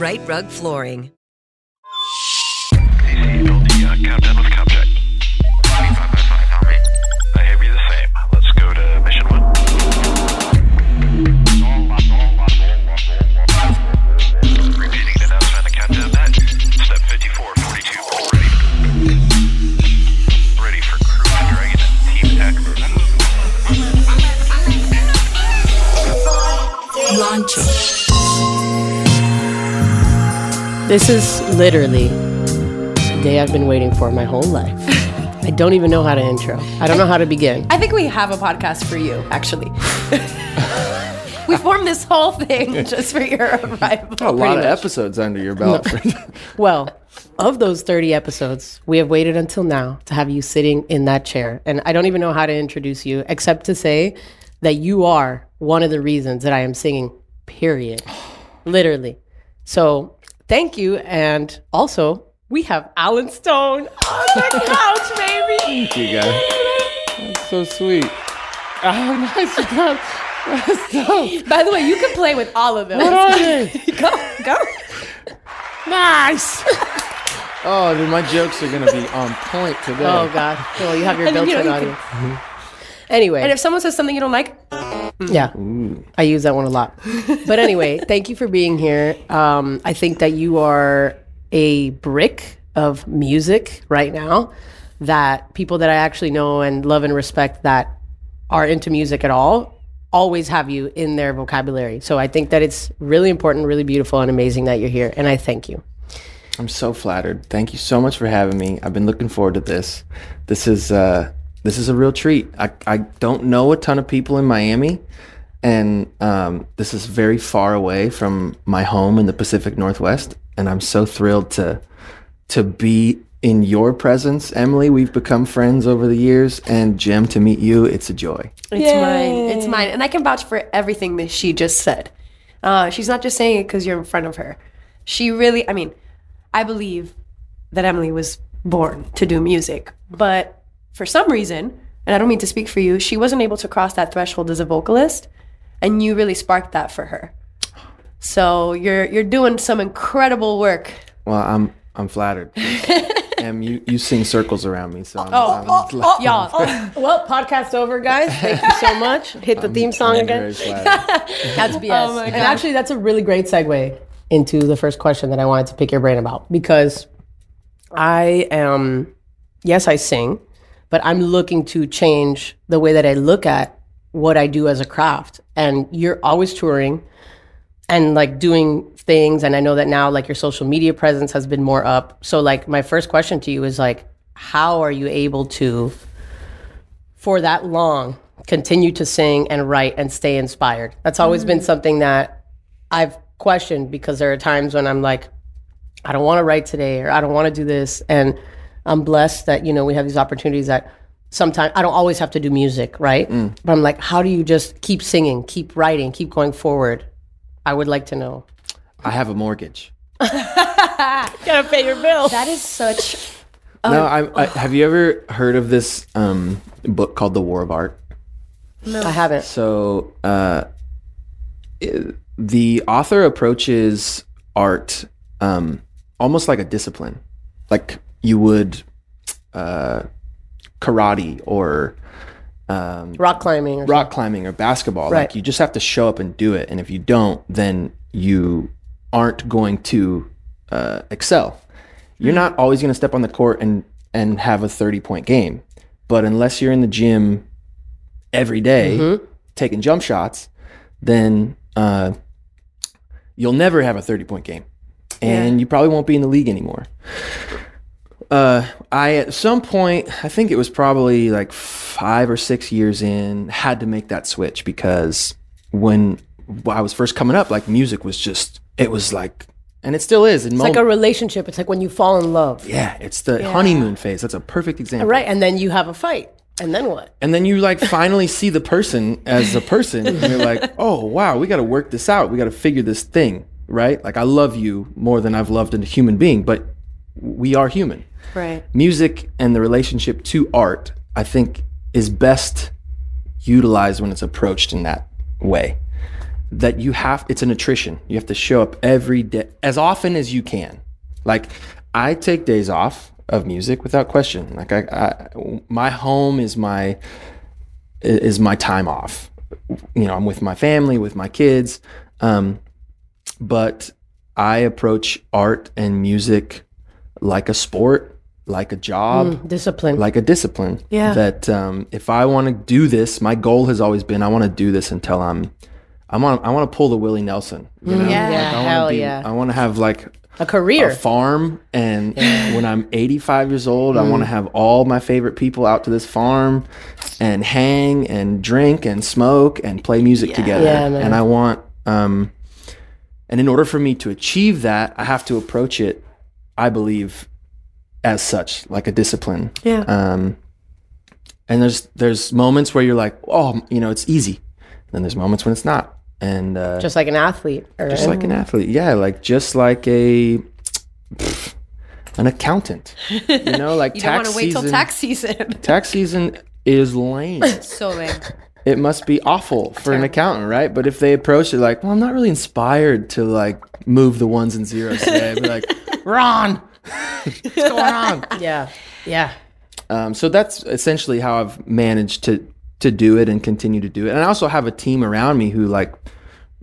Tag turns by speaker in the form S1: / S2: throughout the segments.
S1: Rite Rug Flooring.
S2: Countdown with comp check. 2555, how many? I have you the same. Let's go to mission one. Repeating the announcement, countdown. Step 54, 42, ready. Ready for crew dragon team
S3: This is literally the day I've been waiting for my whole life. I don't even know how to intro. I don't know how to begin.
S4: I think we have a podcast for you, actually. we formed this whole thing just for your arrival.
S5: A lot of episodes under your belt.
S3: Well, of those 30 episodes, we have waited until now to have you sitting in that chair. And I don't even know how to introduce you except to say that you are one of the reasons that I am singing, period. Literally. So thank you. And also, we have Allen Stone on the couch, baby.
S5: Thank you, guys. That's so sweet. Oh, nice. You got- That's.
S4: By the way, you can play with all of them.
S5: What are they?
S4: go, go.
S3: Nice.
S5: Oh, dude, my jokes are gonna be on point today.
S3: Oh, God. Well, you have your
S4: And then, you know, you
S3: audience. Anyway.
S4: And if someone says something you don't like,
S3: Yeah, I use that one a lot. But anyway, thank you for being here. Um, I think that you are a brick of music right now that people that I actually know and love and respect that are into music at all always have you in their vocabulary. So I think that it's really important, really beautiful, and amazing that you're here. And I thank you.
S5: I'm so flattered. Thank you so much for having me. I've been looking forward to this. This is uh, this is a real treat. I, I don't know a ton of people in Miami, and um, this is very far away from my home in the Pacific Northwest. And I'm so thrilled to to be in your presence, Emily. We've become friends over the years, and Gem, to meet you, it's a joy.
S4: it's mine. It's mine. And I can vouch for everything that she just said. Uh, she's not just saying it because you're in front of her. She really, I mean, I believe that Emily was born to do music, but for some reason, and I don't mean to speak for you, she wasn't able to cross that threshold as a vocalist, and you really sparked that for her. So you're you're doing some incredible work.
S5: Well, I'm I'm flattered. Em, you you sing circles around me, so I'm,
S4: Oh,
S5: I'm
S4: oh,
S5: glad-
S4: oh, y'all. Oh.
S3: Well, podcast over, guys. Thank you so much. Hit the theme song
S5: I'm
S3: again. That's BS. Oh and actually, that's a really great segue into the first question that I wanted to pick your brain about because I am, yes, I sing, but I'm looking to change the way that I look at what I do as a craft. And you're always touring and like doing things. And I know that now, like, your social media presence has been more up. So, like, my first question to you is like, how are you able to, for that long, continue to sing and write and stay inspired? That's always been mm. something that I've questioned because there are times when I'm like, I don't want to write today or I don't want to do this. And I'm blessed that, you know, we have these opportunities that sometimes I don't always have to do music, right? But I'm like, how do you just keep singing, keep writing, keep going forward? I would like to know.
S5: I have a mortgage.
S3: Get gotta pay your bills.
S4: That is such.
S5: no, I, I, have you ever heard of this um, book called The War of Art?
S3: No, I haven't.
S5: So uh, i- the author approaches art um, almost like a discipline, like you would uh, karate or um,
S3: Rock climbing. Or
S5: rock climbing or basketball.
S3: Right.
S5: Like you just have to show up and do it, and if you don't, then you aren't going to uh, excel. You're not always going to step on the court and and have a 30 point game, but unless you're in the gym every day taking jump shots, then uh, you'll never have a 30 point game, and you probably won't be in the league anymore. Uh, I at some point, I think it was probably like five or six years in, had to make that switch because when I was first coming up, like music was just, it was like, and it still is. In
S3: It's like a relationship. It's like when you fall in love.
S5: yeah, it's the honeymoon phase. That's a perfect example.
S3: Right. And then you have a fight. And then what?
S5: And then you like finally see the person as a person, and you're like, oh wow, we got to work this out. We got to figure this thing, right? Like I love you more than I've loved a human being, but we are human.
S4: Right.
S5: music and the relationship to art, I think, is best utilized when it's approached in that way. That you have, it's an attrition. You have to show up every day, as often as you can. Like, I take days off of music without question. Like, I, I my home is my is my time off. You know, I'm with my family, with my kids, um, but I approach art and music like a sport, like a job,
S3: Discipline.
S5: like a discipline.
S4: Yeah.
S5: That um, if I want to do this, my goal has always been I want to do this until I'm, I want I want to pull the Willie Nelson. You know?
S4: Yeah.
S5: Like, I
S3: hell
S5: be,
S3: yeah.
S5: I want to have like
S3: a career.
S5: a farm, and when I'm 85 years old, I want to have all my favorite people out to this farm and hang and drink and smoke and play music together.
S3: Yeah, man.
S5: and I want, um, and in order for me to achieve that, I have to approach it, I believe, as such, like a discipline.
S4: Yeah.
S5: Um, and there's there's moments where you're like, oh, you know, it's easy. And then there's moments when it's not. And uh,
S3: just like an athlete. Or
S5: just like an athlete yeah like just like a pff, an accountant you know like
S4: You don't want
S5: tax
S4: to wait till
S5: season
S4: tax season.
S5: tax season is lame
S4: so lame.
S5: it must be awful for an accountant right but if they approach it like well i'm not really inspired to like move the ones and zeros today I'd be like ron what's going on
S3: yeah. Yeah.
S5: um, so that's essentially how I've managed to to do it and continue to do it. And I also have a team around me who like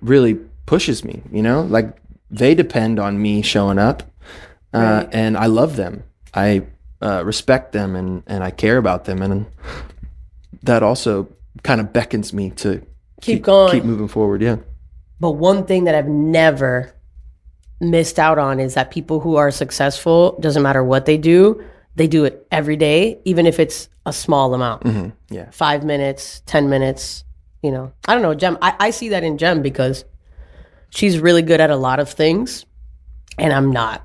S5: really pushes me. You know, like they depend on me showing up, uh, and I love them. I uh, respect them and and I care about them, and that also kind of beckons me to
S3: Keep going.
S5: keep moving forward. Yeah.
S3: But one thing that I've never missed out on is that people who are successful, doesn't matter what they do, they do it every day, even if it's a small amount.
S5: Yeah.
S3: Five minutes, 10 minutes, you know. I don't know, Gem. I, I see that in Gem because she's really good at a lot of things and I'm not.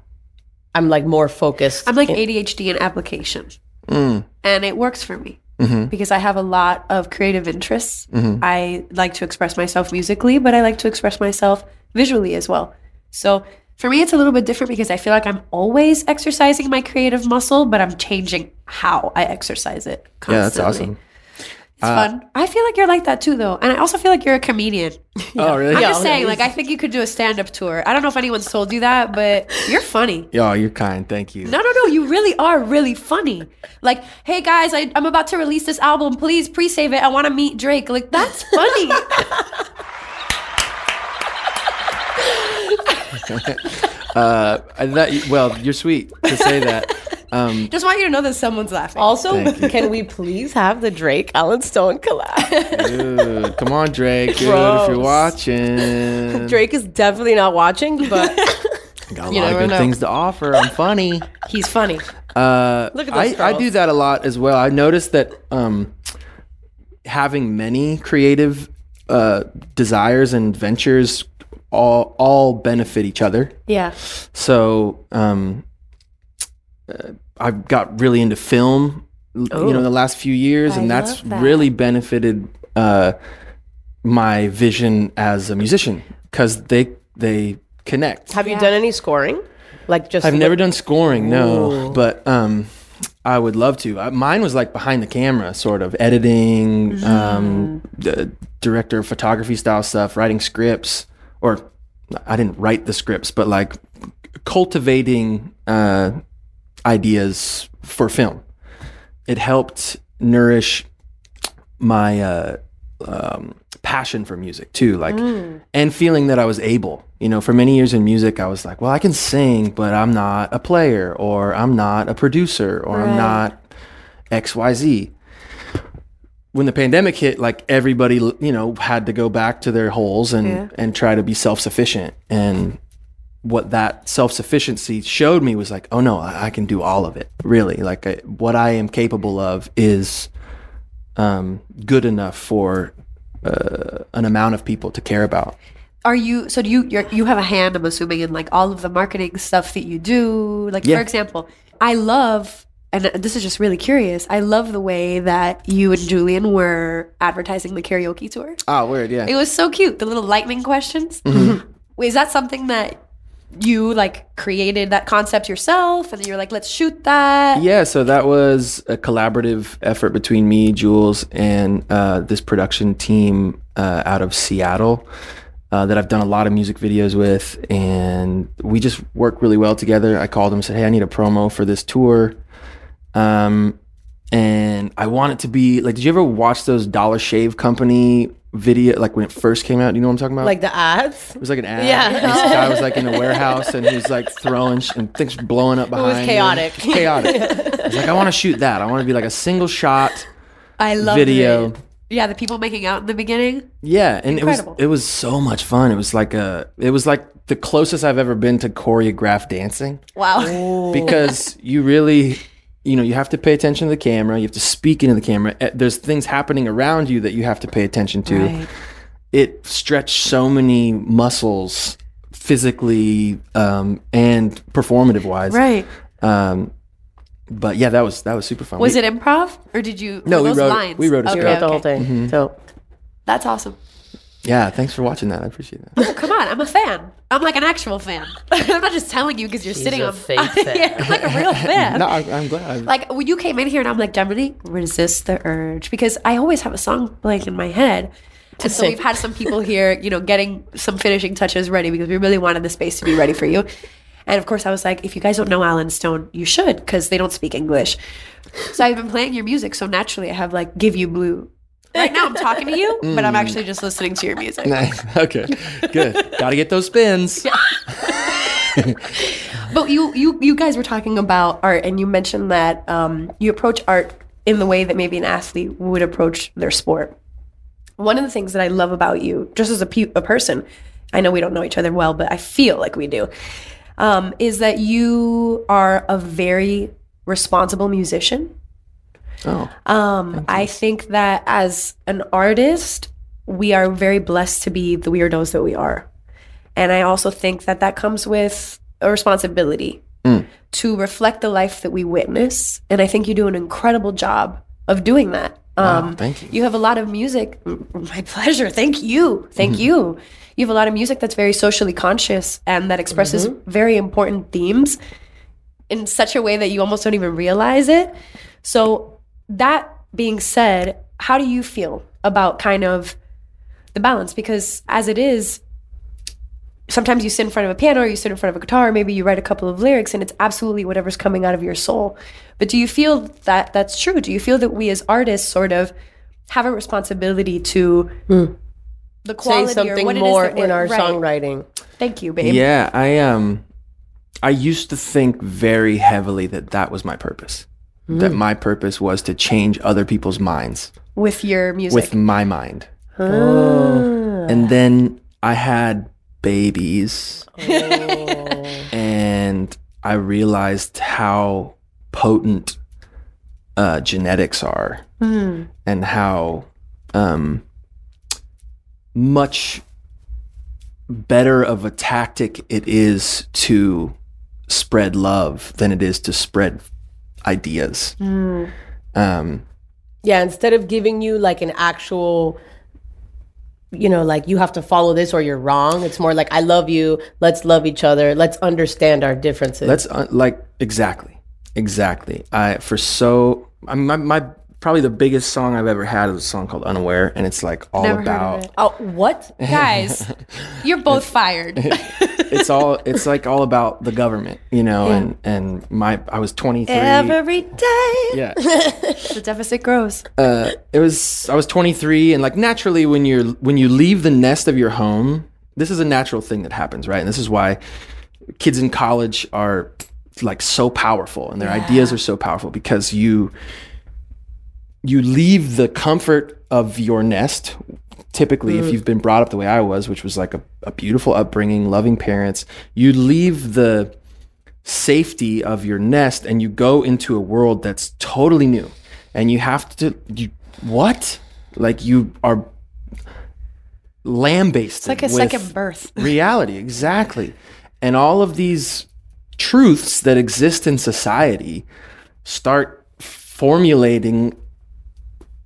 S3: I'm like more focused.
S4: I'm like ADHD in application,
S5: Mm.
S4: and it works for me
S5: Mm-hmm.
S4: because I have a lot of creative interests. I like to express myself musically, but I like to express myself visually as well. So for me, it's a little bit different because I feel like I'm always exercising my creative muscle, but I'm changing how I exercise it. Constantly.
S5: Yeah, that's awesome.
S4: It's uh, fun. I feel like you're like that too, though, and I also feel like you're a comedian.
S5: Oh, really?
S4: I'm
S3: Yeah,
S4: just saying, like, I think you could do a stand-up tour. I don't know if anyone's told you that, but you're funny.
S5: Yo, you're kind. Thank you.
S4: No, no, no. You really are really funny. Like, hey guys, I, I'm about to release this album. Please pre-save it. I want to meet Drake. Like, that's funny.
S5: Uh, that, well, you're sweet to say that. Um,
S4: Just want you to know that someone's laughing.
S3: also, can we please have the Drake Allen Stone collab?
S5: Dude, come on, Drake. Dude, if you're watching,
S3: Drake is definitely not watching, but
S5: got a
S3: you
S5: lot of good
S3: know.
S5: things to offer. I'm funny.
S4: He's funny.
S5: Uh,
S3: Look at
S5: I,
S3: those
S5: I
S3: girls.
S5: do that a lot as well. I noticed that um, having many creative uh, desires and ventures all all benefit each other.
S4: Yeah.
S5: So um, uh, I've got really into film, l- you know, the last few years, and that's
S4: that.
S5: really benefited uh, my vision as a musician because they they connect.
S3: have you
S4: Yeah.
S3: done any scoring? Like just
S5: I've
S3: li-
S5: never done scoring, no, but um, I would love to. I, mine was like behind the camera, sort of editing, um, the director of photography style stuff, writing scripts, or I didn't write the scripts, but like cultivating uh, ideas for film. It helped nourish my uh, um, passion for music too, like, and feeling that I was able. You know, for many years in music, I was like, well, I can sing, but I'm not a player, or I'm not a producer, or I'm not X, Y, Z. When the pandemic hit, like everybody, you know, had to go back to their holes and and try to be self sufficient. And what that self sufficiency showed me was like, oh no, I, I can do all of it. Really, like I, what I am capable of is um, good enough for uh, an amount of people to care about.
S4: Are you so do you you're, you have a hand I'm assuming in like all of the marketing stuff that you do like
S5: Yeah.
S4: for example I love and this is just really curious I love the way that you and Julian were advertising the karaoke tour
S5: Oh, weird, yeah.
S4: it was so cute the little lightning questions
S5: Mm-hmm.
S4: Wait, is that something that you like created that concept yourself and then you're like let's shoot that
S5: Yeah, so that was a collaborative effort between me, Jules, and uh, this production team uh, out of Seattle uh, that I've done a lot of music videos with, and we just work really well together. I called them, and said, "Hey, I need a promo for this tour." Um, and I want it to be like. Did you ever watch those Dollar Shave Company video, like when it first came out? Do you know what I'm talking about?
S3: like the ads.
S5: It was like an ad.
S3: Yeah.
S5: This guy was like in a warehouse and he's like throwing sh- and things blowing up behind. him.
S3: chaotic.
S5: It was chaotic. Chaotic. He's like, I want to shoot that. I want to be like a single shot
S4: I love
S5: video.
S4: it yeah the people making out in the beginning
S5: Yeah, and
S4: Incredible.
S5: it was it was so much fun. It was like a it was like the closest I've ever been to choreographed dancing
S4: wow
S5: because you really you know you have to pay attention to the camera. You have to speak into the camera. Eh, There's things happening around you that you have to pay attention to.
S4: Right.
S5: It stretched so many muscles physically um, and performative wise.
S4: right
S5: Um, but yeah, that was that was super fun.
S4: was
S5: We-
S4: it improv or did you
S5: No,
S4: were
S5: we
S4: those
S5: wrote-
S4: lines?
S5: we wrote a
S4: okay,
S5: script.
S3: Wrote the whole
S4: okay.
S3: thing.
S5: Mm-hmm.
S3: So
S4: that's awesome
S5: Yeah, thanks for watching that. I appreciate that.
S4: Oh, come on, I'm a fan. I'm like an actual fan. I'm not just telling you because you're sitting
S3: a
S4: on
S3: fake fan.
S4: yeah, I'm like a real fan.
S5: no, I, I'm glad.
S4: Like when you came in here and I'm like, Gemini, resist the urge because I always have a song playing in my head. And so we've had some people here, you know, getting some finishing touches ready because we really wanted the space to be ready for you. And of course, I was like, if you guys don't know Allen Stone, you should because they don't speak English. So I've been playing your music. So naturally, I have like Give You Blue. Right now, I'm talking to you, but I'm actually just listening to your music.
S5: Nice. Okay. Good. Got to get those spins.
S4: But you, you, you guys were talking about art, and you mentioned that um, you approach art in the way that maybe an athlete would approach their sport. One of the things that I love about you, just as a, pe- a person, I know we don't know each other well, but I feel like we do, um, is that you are a very responsible musician.
S5: Oh.
S4: Um, I think that as an artist, we are very blessed to be the weirdos that we are. And I also think that that comes with a responsibility to reflect the life that we witness. And I think you do an incredible job of doing that. Um,
S5: thank you.
S4: You have a lot of music. My pleasure. Thank you. Thank you. You have a lot of music that's very socially conscious and that expresses very important themes in such a way that you almost don't even realize it. So, that being said, how do you feel about kind of the balance? Because as it is, sometimes you sit in front of a piano or you sit in front of a guitar, or maybe you write a couple of lyrics and it's absolutely whatever's coming out of your soul. But do you feel that that's true? Do you feel that we as artists sort of have a responsibility to the quality
S3: say
S4: or
S3: something
S4: what it is
S3: more
S4: that
S3: in our
S4: right.
S3: songwriting.
S4: Thank you, babe.
S5: Yeah, I um, I used to think very heavily that that was my purpose. That my purpose was to change other people's minds.
S4: With your music.
S5: with my mind. And then I had babies, and I realized how potent uh, genetics are, and how um, much better of a tactic it is to spread love than it is to spread ideas. Um,
S3: Yeah, instead of giving you like an actual you know, like you have to follow this or you're wrong. It's more like I love you. Let's love each other. Let's understand our differences.
S5: That's uh, like exactly, exactly. I for so I mean, my, my probably the biggest song I've ever had is a song called Unaware, and it's like all
S4: Never
S5: about
S3: oh, what?
S4: Guys, you're both fired.
S5: it's all it's like all about the government, you know, and and my I was 23.
S4: Every day,
S5: yeah.
S4: the deficit grows.
S5: uh, it was I was 23 and like naturally when you're when you leave the nest of your home, this is a natural thing that happens, right? And this is why kids in college are like so powerful and their ideas are so powerful because you you leave the comfort of your nest typically if mm. you've been brought up the way I was, which was like a, a beautiful upbringing, loving parents, you leave the safety of your nest and you go into a world that's totally new. And you have to you what? Like you are lambasted
S4: It's like a second birth.
S5: reality exactly. And all of these truths that exist in society start formulating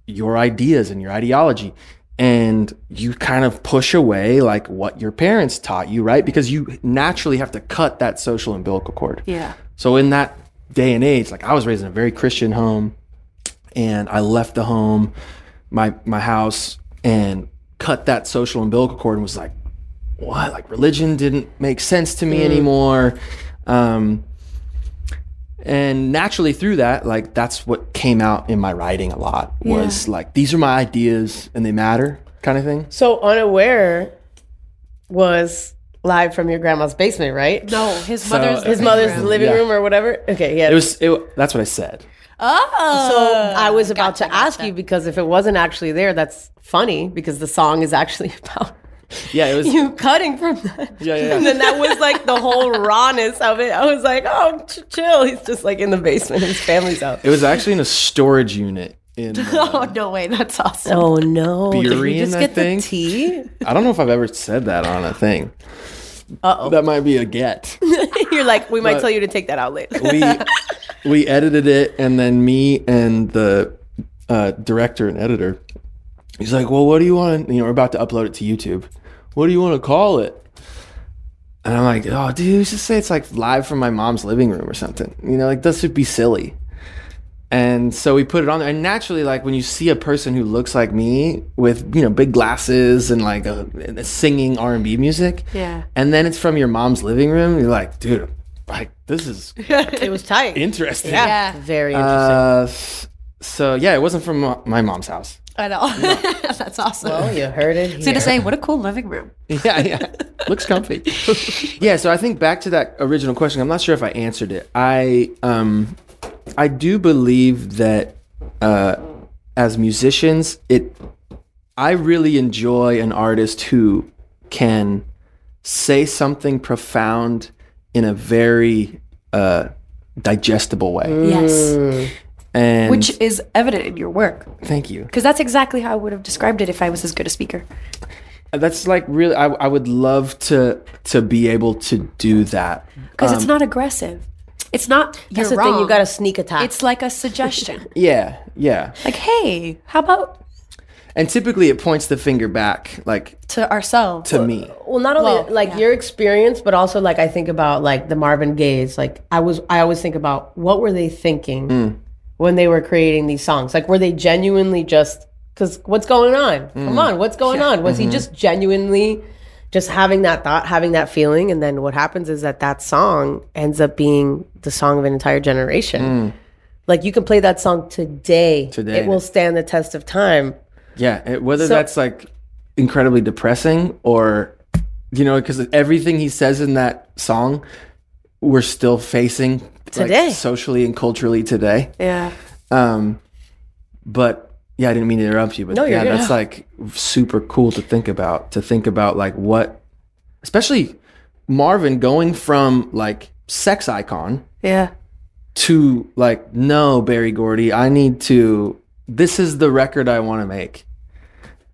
S5: your ideas and your ideology and you kind of push away like what your parents taught you right because you naturally have to cut that social umbilical cord
S4: Yeah.
S5: so in that day and age, like I was raised in a very Christian home, and I left the home, my my house, and cut that social umbilical cord and was like, what? Like religion didn't make sense to me anymore. Um, and naturally through that, like that's what came out in my writing a lot was like these are my ideas and they matter kind of thing.
S3: So unaware was live from your grandma's basement, right?
S4: No, his mother's
S3: His mother's living
S5: Yeah.
S3: room or whatever. Okay, yeah.
S5: It was it, that's what I said.
S4: Oh,
S3: so I was about to ask you because if it wasn't actually there, that's funny because the song is actually about
S5: Yeah, it was
S3: you cutting from that.
S5: Yeah, yeah, yeah.
S3: And then that was like the whole rawness of it. I was like, oh, ch- chill. He's just like in the basement. His family's out.
S5: it was actually in a storage unit in uh,
S4: Oh no way, that's awesome.
S3: Oh no! Did we
S5: Burien,
S3: just
S5: I
S3: get the tea?
S5: I don't know if I've ever said that on a thing.
S3: Uh oh.
S5: That might be a get.
S3: You're like, we might
S5: But-
S3: tell you to take that out later.
S5: we we edited it, and then me and the uh, director and editor, he's like, "Well, what do you want? You know, we're about to upload it to YouTube. What do you want to call it?" And I'm like, "Oh, dude, just say it's like live from my mom's living room or something. You know, like this would be silly." And so we put it on there, and naturally, like when you see a person who looks like me with you know big glasses and like a, and singing R and B music,
S4: Yeah.
S5: and then it's from your mom's living room, you're like, dude, like this is
S3: it was tight.
S5: interesting.
S4: Yeah.
S3: Very interesting.
S5: Uh, so yeah, it wasn't from my mom's house.
S4: I know. that's awesome.
S3: well, you heard it.
S4: so to say, what a cool living room.
S5: Yeah, yeah, looks comfy. yeah, so I think back to that original question. I'm not sure if I answered it. I um, I do believe that uh, as musicians, it I really enjoy an artist who can say something profound in a very uh, digestible way.
S4: Yes.
S5: And
S4: Which is evident in your work.
S5: thank you.
S4: Because that's exactly how I would have described it if I was as good a speaker.
S5: That's like really. I, I would love to to be able to do that.
S4: Because it's not aggressive. It's not you're
S3: That's the
S4: wrong.
S3: thing. You got a sneak attack.
S4: It's like a suggestion.
S5: Yeah, yeah.
S4: like, hey, how about
S5: And typically, it points the finger back, like
S4: to ourselves?
S5: to me.
S3: well, not only
S4: Well,
S3: like
S4: yeah.
S3: your experience, but also like I think about like the Marvin Gaye's. Like I was, I always think about what were they thinking
S5: Mm.
S3: When they were creating these songs? Like were they genuinely just because what's going on?
S5: Mm.
S3: Come on, what's going on? Was
S5: Mm-hmm.
S3: he just genuinely just having that thought, having that feeling, and then what happens is that that song ends up being the song of an entire generation. Like you can play that song today,
S5: Mm. Today.
S3: it will stand the test of time.
S5: Yeah, whether
S3: So-
S5: that's like incredibly depressing or, you know, because everything he says in that song, we're still facing like,
S3: Today.
S5: socially and culturally today.
S4: yeah.
S5: Um, but yeah, I didn't mean to interrupt you, but
S3: No,
S5: yeah,
S3: good.
S5: that's like super cool to think about. To think about like what, especially Marvin going from like sex icon
S4: Yeah.
S5: to like no Berry Gordy, I need to. This is the record I want to make.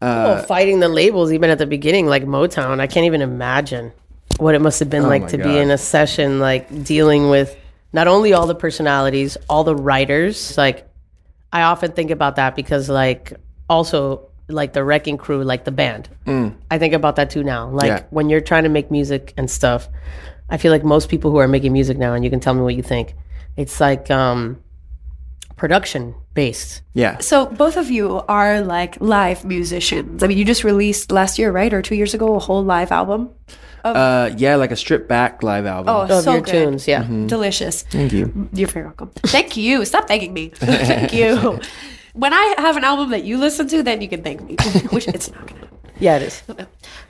S5: Uh,
S3: Well, fighting the labels even at the beginning, like Motown. I can't even imagine what it must have been like
S5: Oh my
S3: to be in a session, like dealing with not only all the personalities, all the writers. Like, I often think about that because, like, also like the wrecking crew, like the band. I think about that too now. Like
S5: Yeah.
S3: when you're trying to make music and stuff, I feel like most people who are making music now, and you can tell me what you think, it's like um, production based.
S5: Yeah.
S4: So both of you are like live musicians. I mean, you just released last year, right, or two years ago, a whole live album.
S5: Uh, yeah, like a stripped back live album.
S4: Oh,
S3: Of
S4: so
S3: your
S4: good.
S3: tunes, yeah.
S4: delicious.
S5: Thank you.
S4: You're very welcome. Thank you. Stop thanking me. thank you. When I have an album that you listen to, then you can thank me. Which it's not gonna.
S3: Yeah, it is.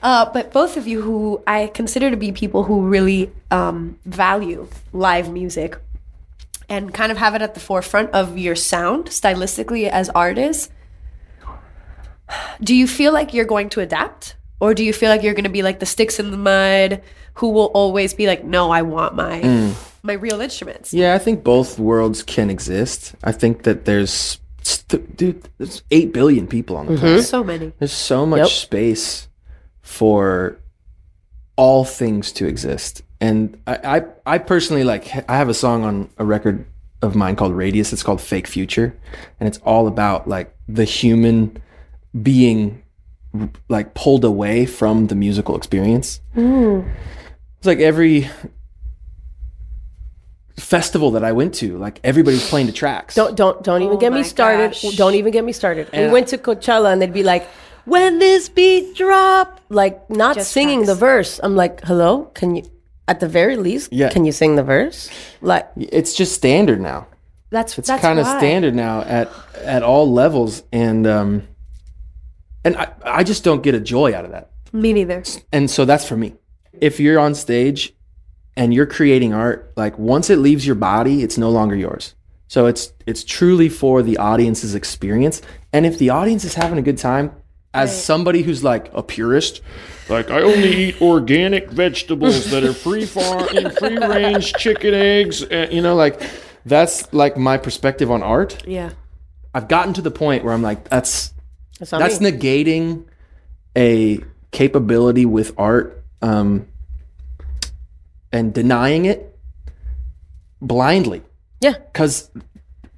S4: Uh, but both of you, who I consider to be people who really um, value live music and kind of have it at the forefront of your sound stylistically as artists, do you feel like you're going to adapt? Or do you feel like you're going to be like the sticks in the mud who will always be like, no, I want my mm. my real instruments?
S5: Yeah, I think both worlds can exist. I think that there's, st- dude, there's eight billion people on the mm-hmm. planet.
S4: So many.
S5: There's so much
S3: Yep.
S5: space for all things to exist. And I, I, I personally like, I have a song on a record of mine called Radius. It's called Fake Future. And it's all about like the human being like pulled away from the musical experience. Mm. It's like every festival that I went to, like everybody's playing the tracks.
S3: Don't don't don't even
S4: Oh
S3: get me started.
S4: gosh.
S3: Don't even get me started. we
S5: And-
S3: went to Coachella and they'd be like, "When this beat drop," like not
S4: Just
S3: singing the verse. I'm like, "Hello, can you?" At the very least,
S5: Yeah.
S3: can you sing the verse? Like,
S5: it's just standard now.
S4: That's
S5: it's kind of standard now at at all levels and um and I, I just don't get a joy out of that
S4: Me neither.
S5: and so that's for me if you're on stage and you're creating art like once it leaves your body it's no longer yours so it's it's truly for the audience's experience and if the audience is having a good time as somebody who's like a purist
S6: Like I only eat organic vegetables that are free farm, and free range chicken eggs.
S5: uh, you know like that's like my perspective on art
S4: Yeah.
S5: i've gotten to the point where i'm like that's
S3: that's
S5: that's negating a capability with art um, and denying it blindly.
S3: yeah.
S5: Because,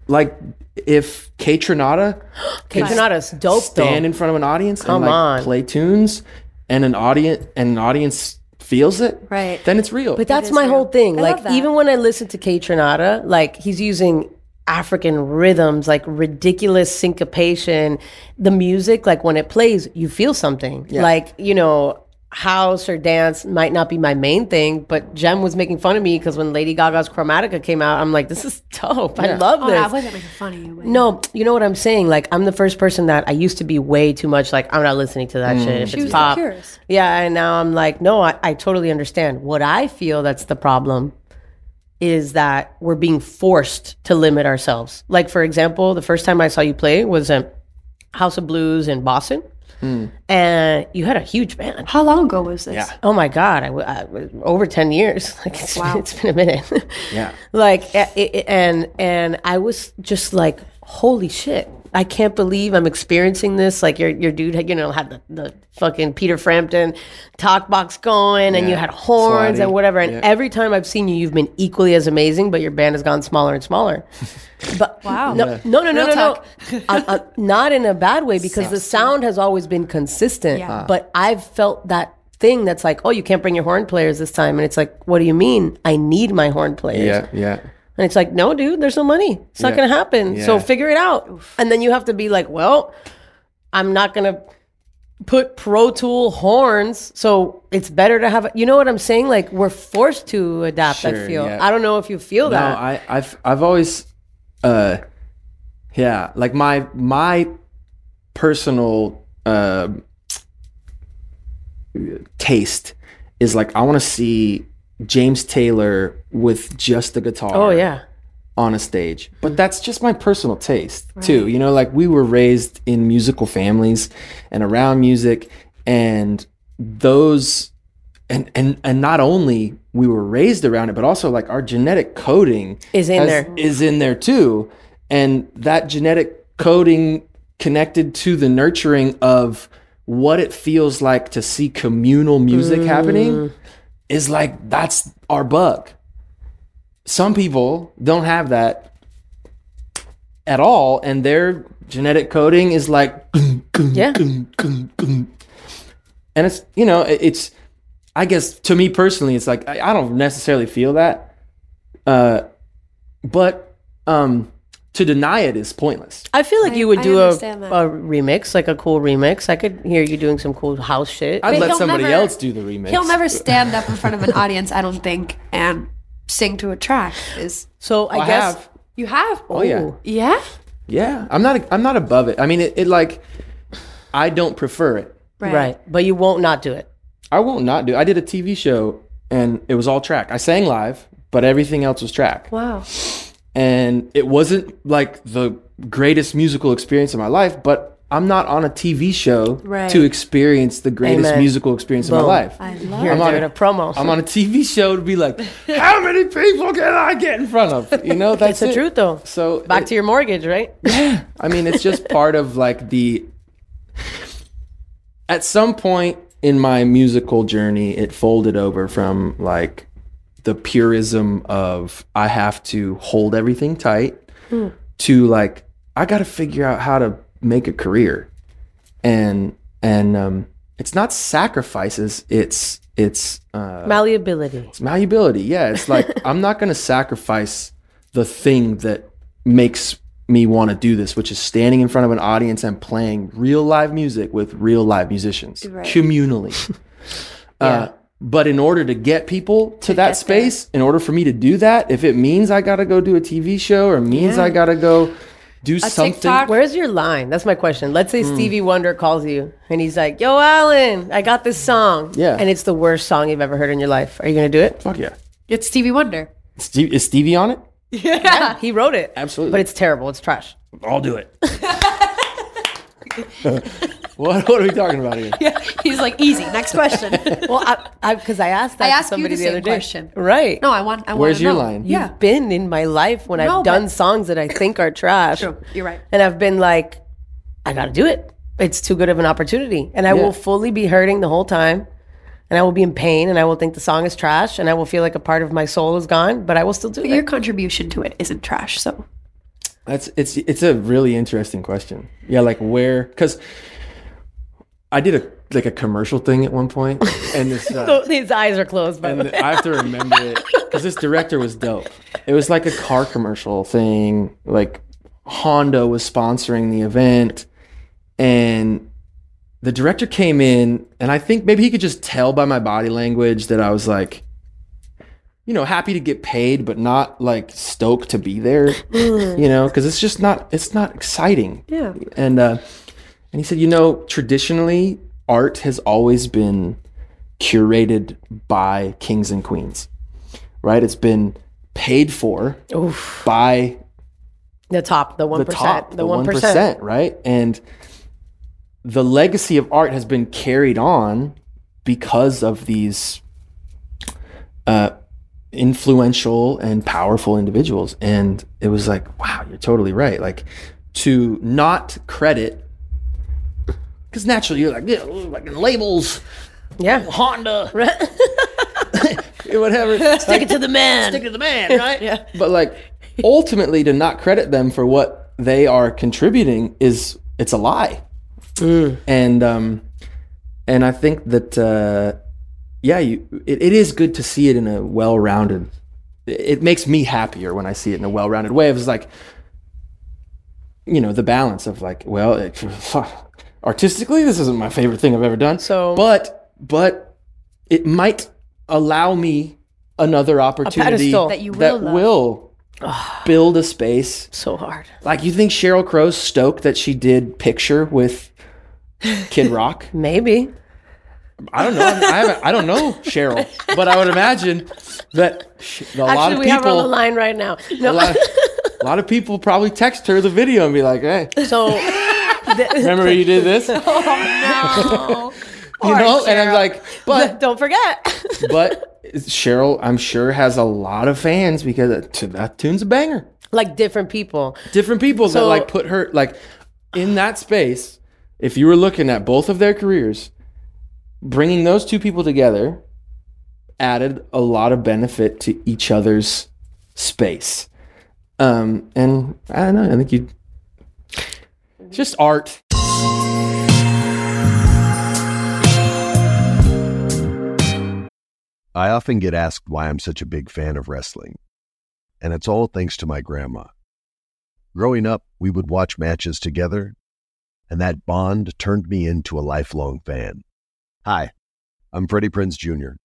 S5: like, if
S3: Kaytranada Kaytranada's dope
S5: stand
S3: though.
S5: in front of an audience
S3: Come
S5: and like
S3: on.
S5: play tunes, and an audience and an audience feels it,
S4: Right.
S5: Then it's real.
S3: But that's my
S4: real.
S3: whole thing.
S4: I
S3: like
S4: love that.
S3: even when I listen to Kaytranada, like he's using African rhythms, like ridiculous syncopation. The music, like when it plays, you feel something. Like, you know, house or dance might not be my main thing, but Gem was making fun of me because when Lady Gaga's Chromatica came out, I'm like, this is dope. I love
S4: Oh,
S3: this.
S4: I wasn't making fun of you. but-
S3: No, you know what I'm saying? Like, I'm the first person that I used to be way too much like, I'm not listening to that mm. shit. If
S4: She
S3: it's
S4: was
S3: pop.
S4: purist.
S3: Yeah, and now I'm like, no, I, I totally understand. What I feel that's the problem is that we're being forced to limit ourselves. Like, for example, the first time I saw you play was at House of Blues in Boston. Mm. And you had a huge band.
S4: How long ago was this?
S5: Yeah.
S3: Oh my God, I, w- I was over 10 years. Like, it's, it's been a minute.
S5: Yeah.
S3: like, a- it, and, and I was just like, holy shit. I can't believe I'm experiencing this. Like your your dude, you know, had the, the fucking Peter Frampton talk box going, and you had horns
S5: Slotty.
S3: and whatever. And
S5: Yeah.
S3: every time I've seen you, you've been equally as amazing, but your band has gone smaller and smaller. But
S4: Wow.
S3: no, no, no, no,
S4: Real
S3: no, no. I, I, uh, uh, not in a bad way because the sound has always been consistent.
S4: Yeah.
S3: But I've felt that thing that's like, oh, you can't bring your horn players this time, and it's like, what do you mean? I need my horn players.
S5: Yeah, yeah.
S3: And it's like, no, dude, there's no money. It's not
S5: Yeah.
S3: going to happen. So figure it out. And then you have to be like, well, I'm not going to put Pro Tool horns. So it's better to have, you know what I'm saying? Like we're forced to adapt, I feel.
S5: yeah.
S3: I don't know if you feel
S5: No,
S3: that.
S5: I, I've I've always, uh, yeah, like my my personal uh, taste is like I want to see James Taylor with just the guitar.
S3: oh, yeah.
S5: on a stage. But that's just my personal taste too. You know, like we were raised in musical families and around music and those and and and not only we were raised around it, but also like our genetic coding
S3: Is in there.
S5: Is in there too. And that genetic coding connected to the nurturing of what it feels like to see communal music
S3: Mm.
S5: happening is like that's our bug some people don't have that at all, and their genetic coding is like,
S3: Yeah.
S5: and it's you know it's I guess to me personally, it's like I, I don't necessarily feel that, uh, but um, to deny it is pointless.
S3: I feel like
S4: I-
S3: you would
S4: I
S3: do a, a remix, like a cool remix. I could hear you doing some cool house shit.
S5: I'd
S4: But
S5: let somebody
S4: never-
S5: else do the remix.
S4: He'll never stand up in front of an audience, I don't think, and sing to a track. Is
S3: so I
S5: I
S3: guess
S5: have.
S4: you have?
S5: Oh yeah.
S4: Yeah.
S5: Yeah, I'm not. I'm not above it. I mean, it, it like I don't prefer it.
S3: right. but you won't not do it.
S5: I won't not do. I did a TV show and it was all track. I sang live, but everything else was track.
S4: Wow.
S5: And it wasn't like the greatest musical experience of my life, but I'm not on a TV show
S4: Right.
S5: to experience the greatest
S3: Amen.
S5: musical experience of my life.
S4: I love
S3: You're
S5: I'm on
S3: doing
S5: a-
S3: a promo.
S5: I'm on a TV show to be like, how many people can I get in front of? You know, that's
S3: the
S5: it.
S3: truth, though.
S5: So
S3: Back
S5: it-
S3: to your mortgage, right?
S5: I mean, it's just part of like the. At some point in my musical journey, it folded over from like the purism of I have to hold everything tight to like I got to figure out how to make a career, and and um, it's not sacrifices. It's it's uh,
S3: Malleability.
S5: it's malleability. Yeah, it's like I'm not going to sacrifice the thing that makes me want to do this, which is standing in front of an audience and playing real live music with real live musicians
S4: Right.
S5: communally. uh, but in order to get people to, that
S4: get there.
S5: space, in order for me to do that, if it means I got to go do a TV show or means I got to go do something,
S4: TikTok.
S3: Where's your line? That's my question. Let's say
S5: Hmm.
S3: Stevie Wonder calls you and he's like, Yo, Allen, I got this song.
S5: Yeah.
S3: And it's the worst song you've ever heard in your life. Are you going to do it?
S5: fuck yeah.
S4: It's Stevie Wonder.
S5: Steve, is Stevie on it?
S3: Yeah. He wrote it.
S5: Absolutely.
S3: But it's terrible. It's trash.
S5: I'll do it. what, what are we talking about here?
S4: He's like, easy. Next question.
S3: Well, I, because I, asked that
S4: I
S3: to
S4: asked you
S3: somebody
S4: the
S3: the, other
S4: same
S3: day.
S4: question.
S3: Right.
S4: No, I want. I want.
S5: Where's
S4: to
S5: your
S4: know.
S5: line?
S4: Yeah.
S3: You've been in my life when
S4: No,
S3: I've done
S4: but-
S3: songs that I think are trash.
S4: True. You're right.
S3: And I've been like, I got to do it. It's too good of an opportunity. And I
S5: Yeah.
S3: will fully be hurting the whole time. And I will be in pain and I will think the song is trash and I will feel like a part of my soul is gone, but I will still do it.
S4: Your contribution to it isn't trash. So
S5: That's it's it's a really interesting question. Yeah, like where because I did a like a commercial thing at one point, and this uh,
S3: His eyes are closed, by the
S5: and
S3: way.
S5: I have to remember it because this director was dope. It was like a car commercial thing. Like Honda was sponsoring the event, and the director came in, and I think maybe he could just tell by my body language that I was like, you know, happy to get paid, but not like stoked to be there. you know, because it's just not it's not exciting.
S4: Yeah.
S5: And uh, and he said, you know, traditionally art has always been curated by kings and queens, right? It's been paid for by
S3: The top, the 1%.
S5: the top,
S3: the
S5: the
S3: 1%.
S5: one percent, right? And the legacy of art has been carried on because of these uh, influential and powerful individuals. And it was like, wow, you're totally right. Like to not credit, because naturally you're like, yeah, like labels,
S3: Yeah.
S5: Honda, whatever.
S3: Stick it to the man.
S5: stick it to the man, right? yeah. But like ultimately to not credit them for what they are contributing is it's a lie. And um and I think that uh yeah, you it, it is good to see it in a well-rounded it makes me happier when I see it in a well-rounded way. It's like you know, the balance of like, well, it, artistically this isn't my favorite thing I've ever done.
S3: So-
S5: but but it might allow me another opportunity
S3: pedestal.
S4: That you will
S5: that
S4: love.
S5: will build a space.
S3: So hard.
S5: Like you think Sheryl Crow's stoked that she did picture with Kid Rock?
S3: Maybe.
S5: I don't know. I haven't. I don't know Sheryl, but I would imagine that sh- a lot
S3: Actually,
S5: of
S3: we have her on the line right now.
S5: a
S3: No.
S5: lot, a lot of people probably text her the video and be like, "Hey,
S3: So,
S5: remember you did this?"
S4: Oh, no.
S5: You know, and I'm like, but
S3: don't forget.
S5: but Sheryl, I'm sure has a lot of fans because that, tune's a banger.
S3: like different people.
S5: different people that like put her like in that space if you were looking at both of their careers bringing those two people together added a lot of benefit to each other's space Um, and I don't know. I think you it's just art.
S7: I often get asked why I'm such a big fan of wrestling, and it's all thanks to my grandma. Growing up, we would watch matches together, and that bond turned me into a lifelong fan. Hi, I'm Freddie Prinze Jr.,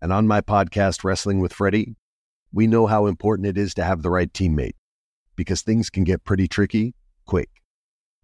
S7: and on my podcast, Wrestling with Freddie, we know how important it is to have the right teammate because things can get pretty tricky quick.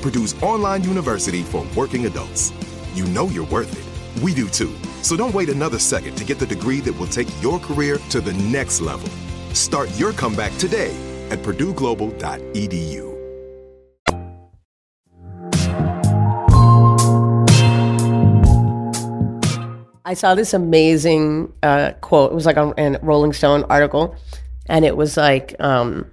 S8: Purdue's online university for working adults. You know you're worth it. We do too. So don't wait another second to get the degree that will take your career to the next level. Start your comeback today at purdueglobal.edu.
S3: I saw this amazing uh, quote. It was like on a Rolling Stone article, and it was like um,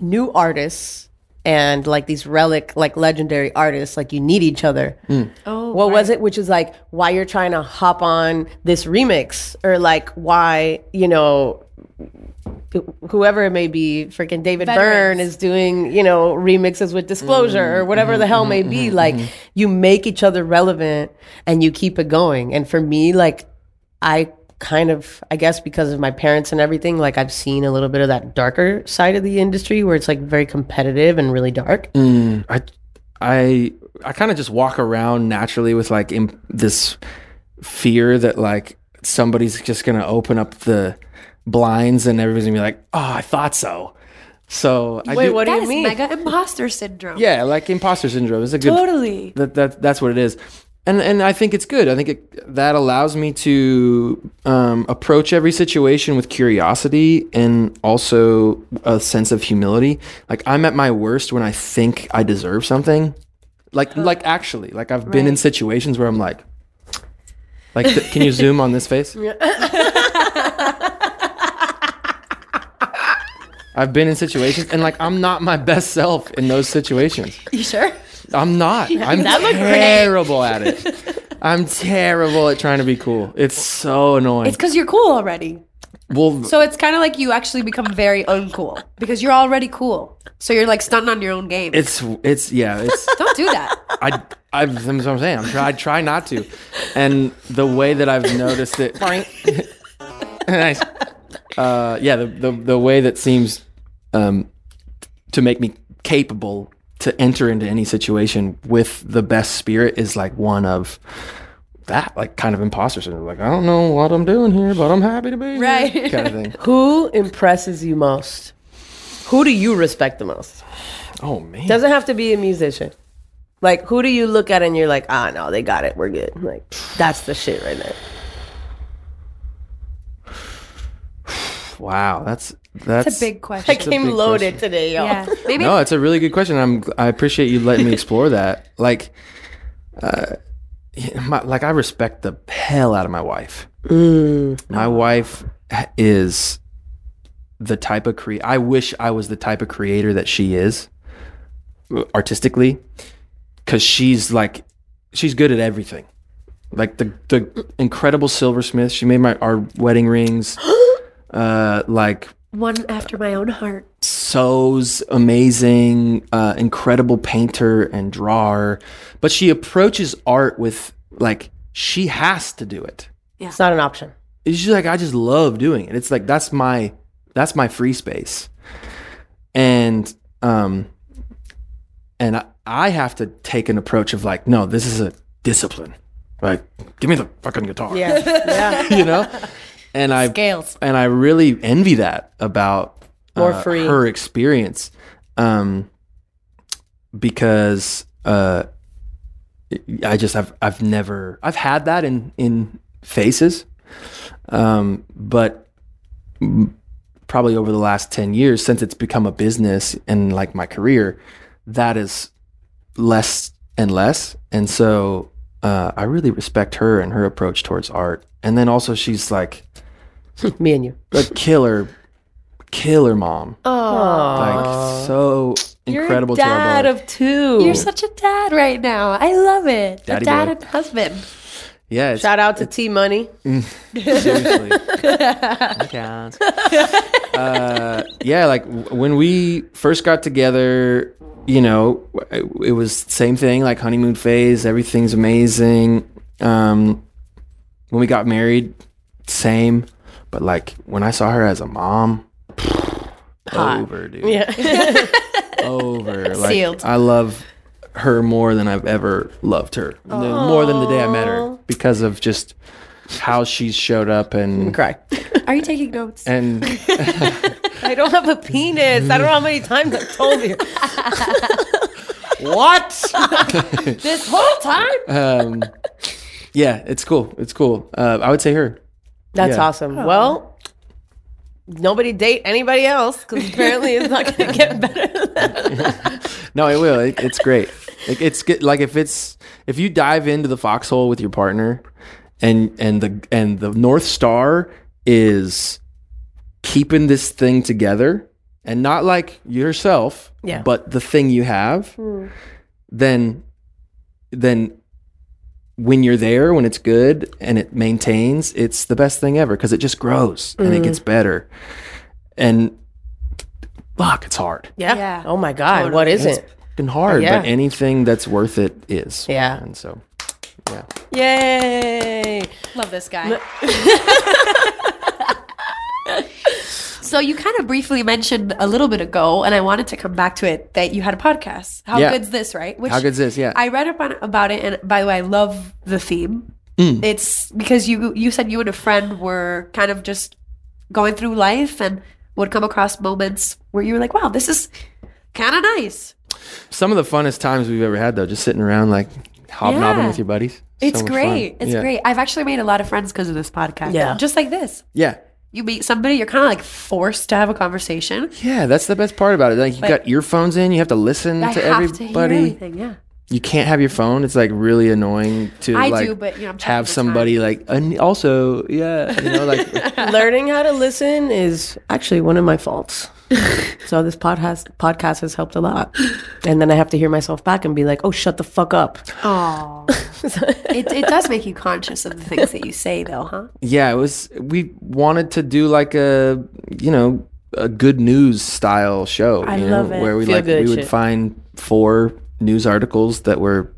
S3: new artists and like these relic, like legendary artists, like you need each other. Hmm.
S4: Oh,
S3: what was it? Which is like why you're trying to hop on this remix, or like why you know whoever it may be, freaking David Byrne is doing, you know, remixes with disclosure or mm-hmm. whatever the hell mm-hmm. may be. Mm-hmm. Like you make each other relevant and you keep it going. And for me, like I kind of I guess because of my parents and everything, like I've seen a little bit of that darker side of the industry where it's like very competitive and really dark.
S5: Mm, I I I kind of just walk around naturally with like im- this fear that like somebody's just gonna open up the blinds and everybody's gonna be like, oh, I thought so. So I
S3: Wait,
S5: do,
S3: what do
S4: That
S3: you
S4: is
S3: mean?
S4: mega imposter syndrome.
S5: yeah, like imposter syndrome is a good
S4: Totally.
S5: that, that that's what it is and and i think it's good. I think it, that allows me to um, approach every situation with curiosity and also a sense of humility. Like i'm at my worst when i think i deserve something. Like like actually like i've been in situations where i'm like like th- can you zoom on this face? I've been in situations and like I'm not my best self in those situations.
S4: You sure?
S5: I'm not. I'm terrible at it. I'm terrible at trying to be cool. It's so annoying.
S4: It's because you're cool already.
S5: well,
S4: So it's kind of like you actually become very uncool because you're already cool. So you're like stunting on your own game.
S5: it's it's yeah. It's
S4: Don't do that.
S5: I I that's what I'm saying. I'm try I try not to, and the way that I've noticed it. nice. Uh, yeah, the, the the way that seems um, to make me capable to enter into any situation with the best spirit is like one of that, like kind of imposter syndrome. Like I don't know what I'm doing here, but I'm happy to be here,
S4: Right.
S5: kind of thing.
S3: Who impresses you most? Who do you respect the most?
S5: Oh man,
S3: Doesn't have to be a musician. Like, who do you look at and you're like, ah, no, they got it. We're good. Like, that's the shit right there.
S5: Wow, that's that's
S4: That's a big question.
S3: I came loaded
S5: question.
S3: today, y'all.
S4: yeah, maybe.
S5: No, it's a really good question. I'm I appreciate you letting me explore that. Like, uh, my, like I respect the hell out of my wife. My wife is the type of cre. I wish I was the type of creator that she is, artistically, because she's like, she's good at everything. Like the the incredible silversmith. She made my our wedding rings. uh, like
S4: One after my own heart.
S5: sews amazing, uh, incredible painter and drawer, but she approaches art with like she has to do it. Yeah.
S3: It's not an option.
S5: She's like, I just love doing it. It's like that's my that's my free space, and um, and I, I have to take an approach of like, no, this is a discipline. Like, give me the fucking guitar.
S3: Yeah. yeah.
S5: you know, and I
S3: Scales.
S5: and I really envy that about uh, her experience, um, because uh, I just I've I've never I've had that in in faces, um, but probably over the last ten years since it's become a business and like my career, that is less and less, and so uh, I really respect her and her approach towards art, and then also she's like
S3: Me and you.
S5: a killer, killer mom.
S4: Oh,
S5: Like so incredible
S3: You're a
S5: to our
S3: dad
S5: both.
S3: of two.
S4: you're such a dad right now. I love it.
S5: Daddy
S4: a dad
S5: boy.
S4: and husband.
S5: Yeah, it's,
S3: Shout out to T Money.
S5: seriously. uh, yeah, like w- when we first got together, you know, it, it was same thing, like honeymoon phase. Everything's amazing. Um, when we got married, same. But like when I saw her as a mom, over, dude.
S3: Yeah.
S5: over. Like,
S4: Sealed.
S5: I love her more than I've ever loved her. The- More than the day I met her because of just how she's showed up and
S3: Cry.
S4: Are you taking notes?
S5: and
S3: I don't have a penis. I don't know how many times I've told you.
S5: what?
S4: this whole time?
S5: um, yeah, it's cool. It's cool. Uh, I would say her.
S3: That's
S5: Yeah.
S3: awesome. Well, nobody date anybody else because apparently it's not going to get better than that.
S5: No, it will. It, it's great. It, it's good. Like if it's if you dive into the foxhole with your partner, and and the and the north star is keeping this thing together, and not like yourself,
S3: Yeah.
S5: but the thing you have, hmm. then then when you're there, when it's good and it maintains, it's the best thing ever because it just grows and it gets mm. better. And fuck, it's hard.
S3: Yeah.
S4: Yeah.
S3: Oh my God. What is
S5: It's
S3: it?
S5: fucking hard,
S3: Yeah.
S5: but anything that's worth it is.
S3: Yeah.
S5: And so, yeah.
S3: Yay.
S4: Love this guy. so you kind of briefly mentioned a little bit ago, and I wanted to come back to it that you had a podcast. How
S5: Yeah.
S4: good's this, right? Which
S5: How good's this? Yeah.
S4: I read up on, about it, and by the way, I love the theme.
S5: Mm.
S4: It's because you you said you and a friend were kind of just going through life and would come across moments where you were like, "Wow, this is kind of nice."
S5: Some of the funnest times we've ever had, though, just sitting around like hobnobbing
S4: Yeah.
S5: with your buddies.
S4: It's
S5: So
S4: great.
S5: fun.
S4: It's
S5: Yeah.
S4: great. I've actually made a lot of friends because of this podcast.
S3: Yeah.
S4: just like this.
S5: Yeah.
S4: You meet somebody, you're kind of like forced to have a conversation.
S5: Yeah, that's the best part about it. Like you
S4: But-
S5: got earphones in, you have to listen
S4: I
S5: to
S4: have
S5: everybody.
S4: to hear everything. Yeah.
S5: you can't have your phone. It's like really annoying to
S4: I
S5: like
S4: do, but, you know, I'm
S5: have
S4: the
S5: somebody like and also yeah, you know like
S3: Learning how to listen is actually one of my faults. so this podcast podcast has helped a lot. And then I have to hear myself back and be like, "Oh, shut the fuck up."
S4: Oh, it, it does make you conscious of the things that you say, though, huh?
S5: yeah, it was we wanted to do like a you know a good news style show.
S4: I
S5: you know,
S4: love it.
S5: Where we
S3: Feel
S5: like
S3: good
S5: we would find four news articles that were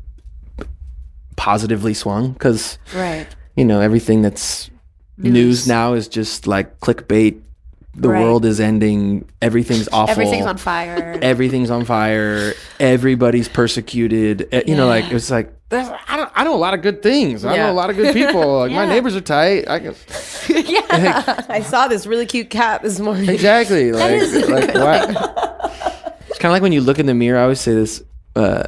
S5: positively swung because
S4: Right.
S5: you know everything that's news,
S4: News.
S5: now is just like clickbait. The
S4: Right.
S5: world is ending. Everything's awful.
S4: Everything's on fire.
S5: everything's on fire. Everybody's persecuted. Eh, You know, like it's like I don't. I know a lot of good things. I know a lot of good people. Like my neighbors are tight. I can
S4: yeah.
S3: I saw this really cute cat this morning.
S5: exactly like
S4: is
S5: like why? It's kind of like when you look in the mirror. I always say this. Uh,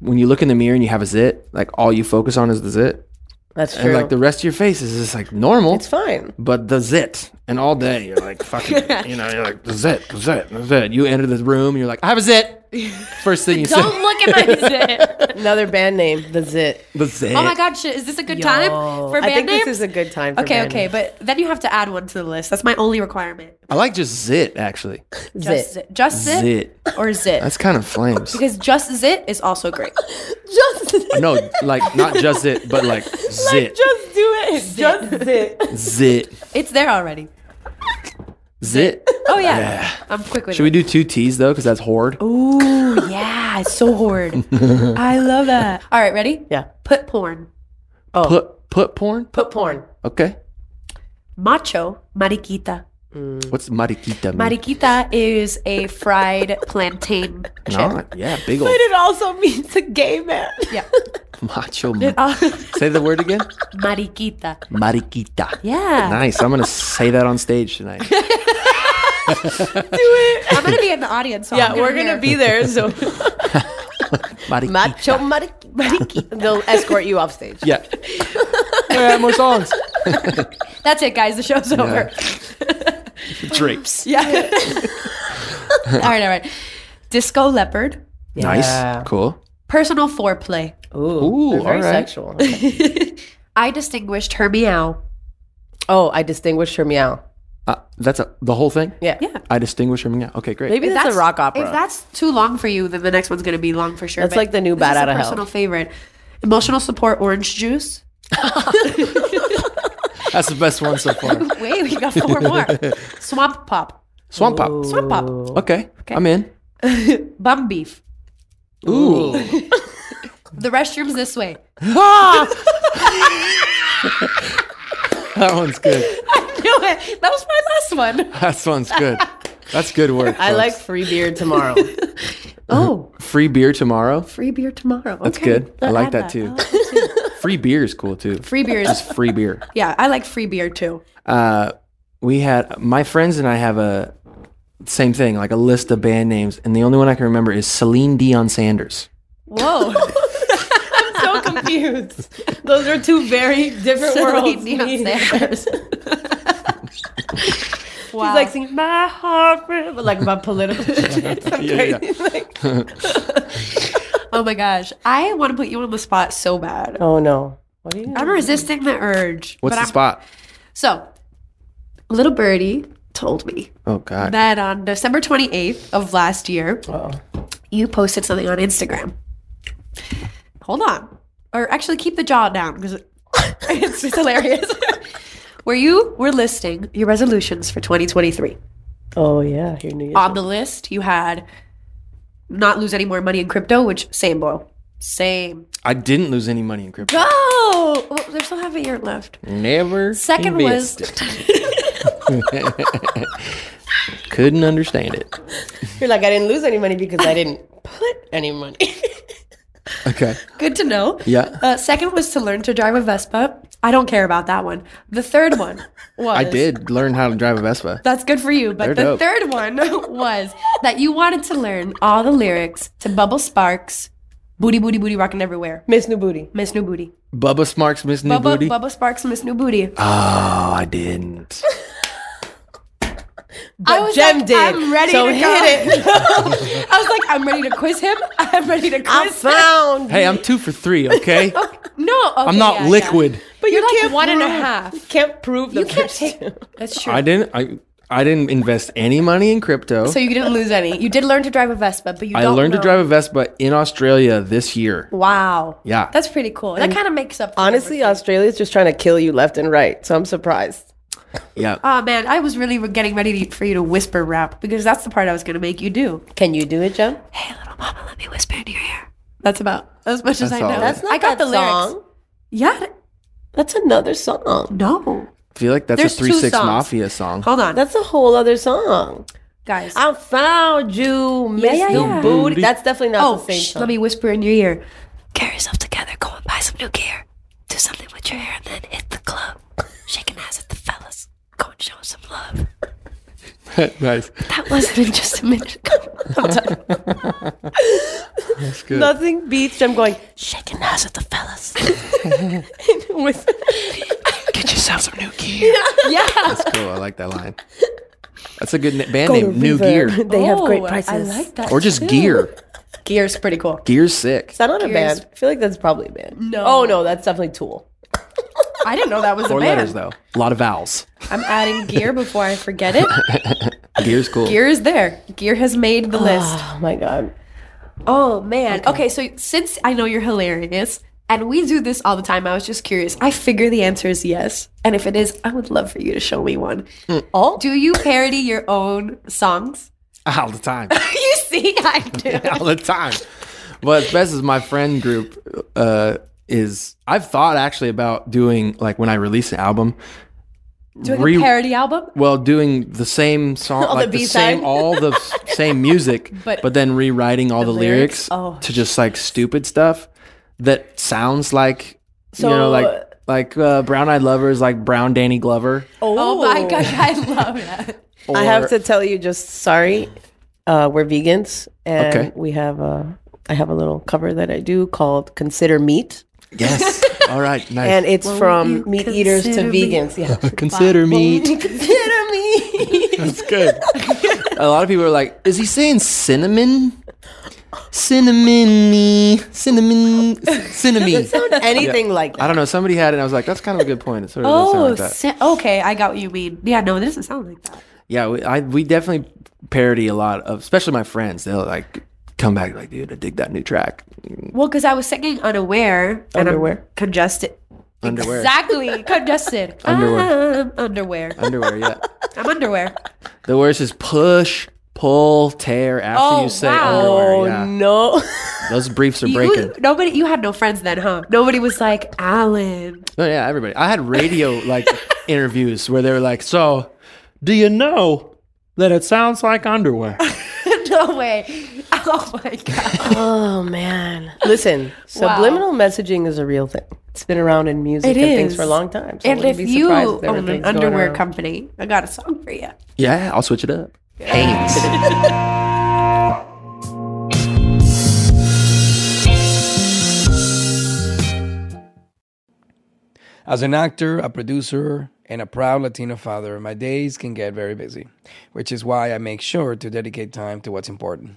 S5: when you look in the mirror and you have a zit, like all you focus on is the zit,
S3: That's true.
S5: and like the rest of your face is just like normal.
S3: it's fine.
S5: but the zit And all day you're like fucking, you know, you're like zit, zit, zit. You enter the room, you're like, I have a zit. First thing you say,
S4: Don't look at my zit.
S3: Another band name, the Zit.
S5: the zit.
S4: Oh my god, shit. Is this a good time for band
S3: I
S4: band
S3: think
S4: names?
S3: this is a good time for
S4: okay,
S3: band
S4: okay,
S3: names.
S4: but then you have to add one to the list. That's my only requirement.
S5: I like just zit actually.
S4: Just
S3: Zit.
S4: zit. Just zit,
S5: Zit.
S4: or zit.
S5: That's kind of flames.
S4: because just zit is also great.
S3: Just, zit
S5: no, like not just zit, but like zit,
S3: just do it. Just Zit.
S5: zit,
S4: It's there already.
S5: Zit.
S4: Oh yeah, I'm quick with
S5: Should
S4: it.
S5: we do two T's though? Because that's horde.
S4: Ooh, yeah, it's so horde. I love that. All right, ready?
S3: Yeah.
S4: Put porn. Oh.
S5: Put put porn.
S3: Put porn.
S5: Okay.
S4: Macho mariquita.
S5: What's mariquita? mean?
S4: Mariquita is a fried plantain chip.
S5: Not. Yeah, big old
S3: it also means a gay man.
S4: Yeah.
S5: macho.
S4: Uh,
S5: Say the word again.
S4: mariquita.
S5: Mariquita.
S4: Yeah.
S5: Nice. I'm gonna say that on stage tonight. Do it.
S4: I'm gonna be in the audience. So
S3: Yeah,
S4: I'm
S3: we're gonna be there. So
S5: Mariquita.
S3: macho mariquita. mariki. They'll escort you off stage.
S5: Yeah. yeah, more songs.
S4: That's it, guys. The show's over.
S5: Drapes.
S4: Yeah. all right, all right. Disco leopard.
S5: Nice. Cool.
S4: Personal foreplay.
S3: Ooh,
S5: Ooh,
S3: they're very
S5: all right.
S3: sexual. Okay.
S4: I distinguished her meow.
S3: oh, I distinguished her meow.
S5: Uh, that's a, the whole thing.
S3: Yeah.
S4: Yeah.
S5: I distinguish from yeah. Okay, great.
S3: Maybe
S4: If
S3: that's, a rock opera.
S4: If that's too long for you, then the next one's gonna be long for sure.
S3: That's
S4: but
S3: like the new
S4: this
S3: Bat
S4: is a
S3: Outta Hell.
S4: Personal favorite. Emotional support orange juice.
S5: That's the best one so far.
S4: Wait, we got four more. Swamp pop.
S5: Swamp pop.
S4: Swamp pop.
S5: Okay, I'm in.
S4: Bum beef.
S5: Ooh.
S4: The restrooms this way. Ah!
S5: that one's good.
S4: I knew it. That was my last one.
S5: That one's good. That's good work.
S3: I like
S5: folks.
S3: free beer tomorrow.
S4: Oh,
S5: free beer tomorrow.
S4: free beer tomorrow.
S5: That's
S4: Okay.
S5: good. I
S4: I'll
S5: like that too. Free beer is cool too.
S4: Free beer is
S5: Just free beer.
S4: yeah. I like free beer too.
S5: Uh, we had my friends and I have a same thing, like a list of band names, and the only one I can remember is Celine Dion Sanders.
S4: Whoa.
S3: I'm so confused. Those are two very different worlds.
S4: Celine Dion. Sanders. wow.
S3: He's like singing my heart, but like about political shit.
S5: Yeah, yeah.
S3: Like-
S4: oh my gosh. I want to put you on the spot so bad.
S3: oh no. What are you?
S4: I'm resisting the urge.
S5: What's
S4: but
S5: the
S4: I'm-
S5: spot?
S4: So, little birdie told me
S5: Oh God.
S4: that on December 28th of last year, you posted something on Instagram. Hold on. Or actually, keep the jaw down because it's, it's hilarious. Where you were listing your resolutions for 2023.
S3: Oh yeah, your New Year's.
S4: On the list, you had not lose any more money in crypto, which same, bro. Same.
S5: I didn't lose any money in crypto.
S4: Go! Well, there's still half a year left.
S5: Never.
S4: Second was.
S5: Couldn't understand it.
S3: You're like I didn't lose any money because I didn't put any money.
S5: Okay.
S4: good to know.
S5: Yeah.
S4: Uh, second was to learn to drive a Vespa. I don't care about that one. The third one was
S5: I did learn how to drive a Vespa.
S4: That's good for you. But
S5: They're
S4: the
S5: dope.
S4: third one was that you wanted to learn all the lyrics to Bubba Sparxxx, Booty Booty Booty Rocking Everywhere,
S3: Miss New Booty.
S4: Miss New Booty.
S5: Bubba Sparxxx, Miss New
S4: Bubba,
S5: Booty.
S4: Bubba Sparxxx, Miss New Booty.
S5: Oh, I didn't.
S4: I was
S3: Gem
S4: like,
S3: did.
S4: I'm ready
S3: so
S4: to
S3: hit
S4: go.
S3: it.
S4: I was like, I'm ready to quiz him. I'm ready to
S3: I
S4: quiz.
S3: found.
S5: Hey, I'm two for three. Okay.
S4: no, okay,
S5: I'm not
S4: yeah, yeah.
S5: liquid.
S3: but
S4: You're
S3: you
S4: like
S3: can't
S4: and a
S3: prove-
S4: half.
S3: You can't prove the
S4: You can't take. That's true.
S5: I didn't. I I didn't invest any money in crypto.
S4: So you didn't lose any. You did learn to drive a Vespa, but you
S5: I
S4: don't
S5: learned to drive a Vespa in Australia this year.
S4: Wow.
S5: Yeah.
S4: That's pretty cool. That kind of makes up.
S3: Honestly. Australia's just trying to kill you left and right. So I'm surprised.
S5: Yeah.
S4: Oh man, I was really getting ready to, for you to whisper rap because that's the part I was going to make you do.
S3: Can you do it, Gem?
S4: Hey, little mama, let me whisper into your ear. That's about as much as I
S5: all.
S4: know.
S5: That's
S3: not
S4: I got
S3: that
S4: the
S3: song.
S4: lyrics. Yeah.
S3: That's another song.
S4: No.
S5: I feel like that's
S4: There's
S5: a
S4: two
S5: three six
S4: songs.
S5: mafia song.
S4: Hold on,
S3: That's a whole other song.
S4: guys.
S3: I found you, Miss
S4: yeah,
S3: New
S4: yeah.
S3: Booty. That's definitely not
S4: oh,
S3: the same
S4: shh,
S3: song.
S4: let me whisper in your ear. Get yourself together. Go and buy some new gear. Do something with your hair and then hit the club. Shaking ass at the fellas. Go and show some love.
S5: nice.
S4: That wasn't in just a minute ago. I'm done.
S5: That's good.
S3: Nothing beats Gem going,
S4: Shaking ass at the fellas.
S3: with,
S4: Get yourself
S5: some new gear.
S4: Yeah.
S5: That's cool. I like that line. That's a good na- band
S3: Go
S5: name. New
S3: Reverb.
S5: Gear.
S3: They have great
S4: Oh,
S3: prices.
S4: I like that.
S5: Or just
S4: too.
S5: Gear.
S4: Gear's pretty cool.
S5: Gear's sick.
S3: Is that not a
S4: Gears.
S3: band? I feel like that's probably a band.
S4: No.
S3: Oh no, that's definitely Tool.
S4: I didn't know that was
S5: Four
S4: a band.
S5: letters, though. A lot of vowels.
S4: I'm adding gear before I forget it.
S5: Gear's cool.
S4: Gear is there. Gear has made the list.
S3: Oh my god.
S4: Oh man. Okay. so since I know you're hilarious and we do this all the time, I was just curious. I figure the answer is yes. And if it is, I would love for you to show me one.
S3: Oh,
S4: Do you parody your own songs?
S5: All the time.
S4: you see, I do.
S5: all the time. What's best is my friend group uh, is I've thought actually about doing like when I release an album,
S4: Doing
S5: Re-
S4: a parody album?
S5: well, doing the same song,
S3: All the
S5: like the, same, all the same music,
S4: But-
S5: but, then rewriting all the,
S4: lyrics?
S5: lyrics,
S4: Oh.
S5: to just like stupid stuff that sounds like
S3: So-
S5: you know like like uh, Brown Eyed Lovers, like Brown Danny Glover.
S4: Oh, my gosh, I love that.
S3: I have to tell you, just sorry. Uh, we're vegans, and
S5: Okay.
S3: we have a. I have a little cover that I do called "Consider Meat,"
S5: Yes. all right. Nice.
S3: and it's
S4: you
S3: from meat eaters to
S4: consider me?
S3: vegans. Yeah,
S5: Consider me.
S3: consider me.
S5: That's good. a lot of people are like, "Is he saying cinnamon? Cinnamon, cinnamon, cinnamon."
S3: Anything like that.
S5: I don't know. Somebody had it. and I was like, "That's kind of a good point." It sort of does sound
S4: Oh,
S5: like that.
S4: si- okay. I got what you mean. Yeah, no, it doesn't sound like that.
S5: Yeah, we, I we definitely parody a lot of, especially my friends. They'll like come back like, "Dude, I dig that new track."
S4: Well, because I was singing unaware. And
S3: Underwear.
S4: I'm congested.
S5: Underwear,
S4: Exactly. congested.
S5: Underwear.
S4: I'm underwear.
S5: underwear. Yeah.
S4: I'm underwear.
S5: The worst is push, pull, tear after
S4: Oh,
S5: you say
S4: wow.
S5: underwear.
S3: Oh
S5: Yeah,
S3: no!
S5: those briefs are
S4: You,
S5: breaking.
S4: nobody, you had no friends then, huh? Nobody was like, Allen.
S5: Oh yeah, everybody. I had radio like interviews where they were like, "So, do you know that it sounds like underwear?"
S4: no way. Oh my God.
S3: oh man! Listen, subliminal messaging is a real thing. It's been around in music
S4: It
S3: and things
S4: is.
S3: for a long time. So I
S4: and
S3: wouldn't
S4: if
S3: be
S4: you
S3: surprised if there were
S4: own an
S3: going
S4: underwear
S3: around.
S4: company, I got a song for you.
S5: yeah, I'll switch it up. Thanks.
S9: As an actor, a producer, and a proud Latino father, my days can get very busy, which is why I make sure to dedicate time to what's important,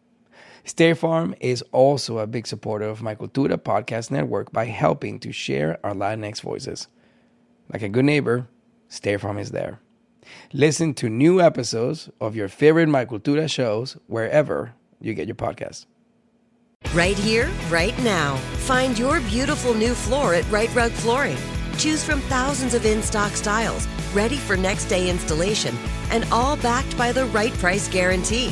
S9: State Farm is also a big supporter of my Cultura podcast network by helping to share our Latinx voices. Like a good neighbor, State Farm is there. Listen to new episodes of your favorite My Cultura shows wherever you get your podcasts.
S1: Right here, right now. Find your beautiful new floor at Rite Rug Flooring. Choose from thousands of in stock styles, ready for next day installation, and all backed by the right price guarantee.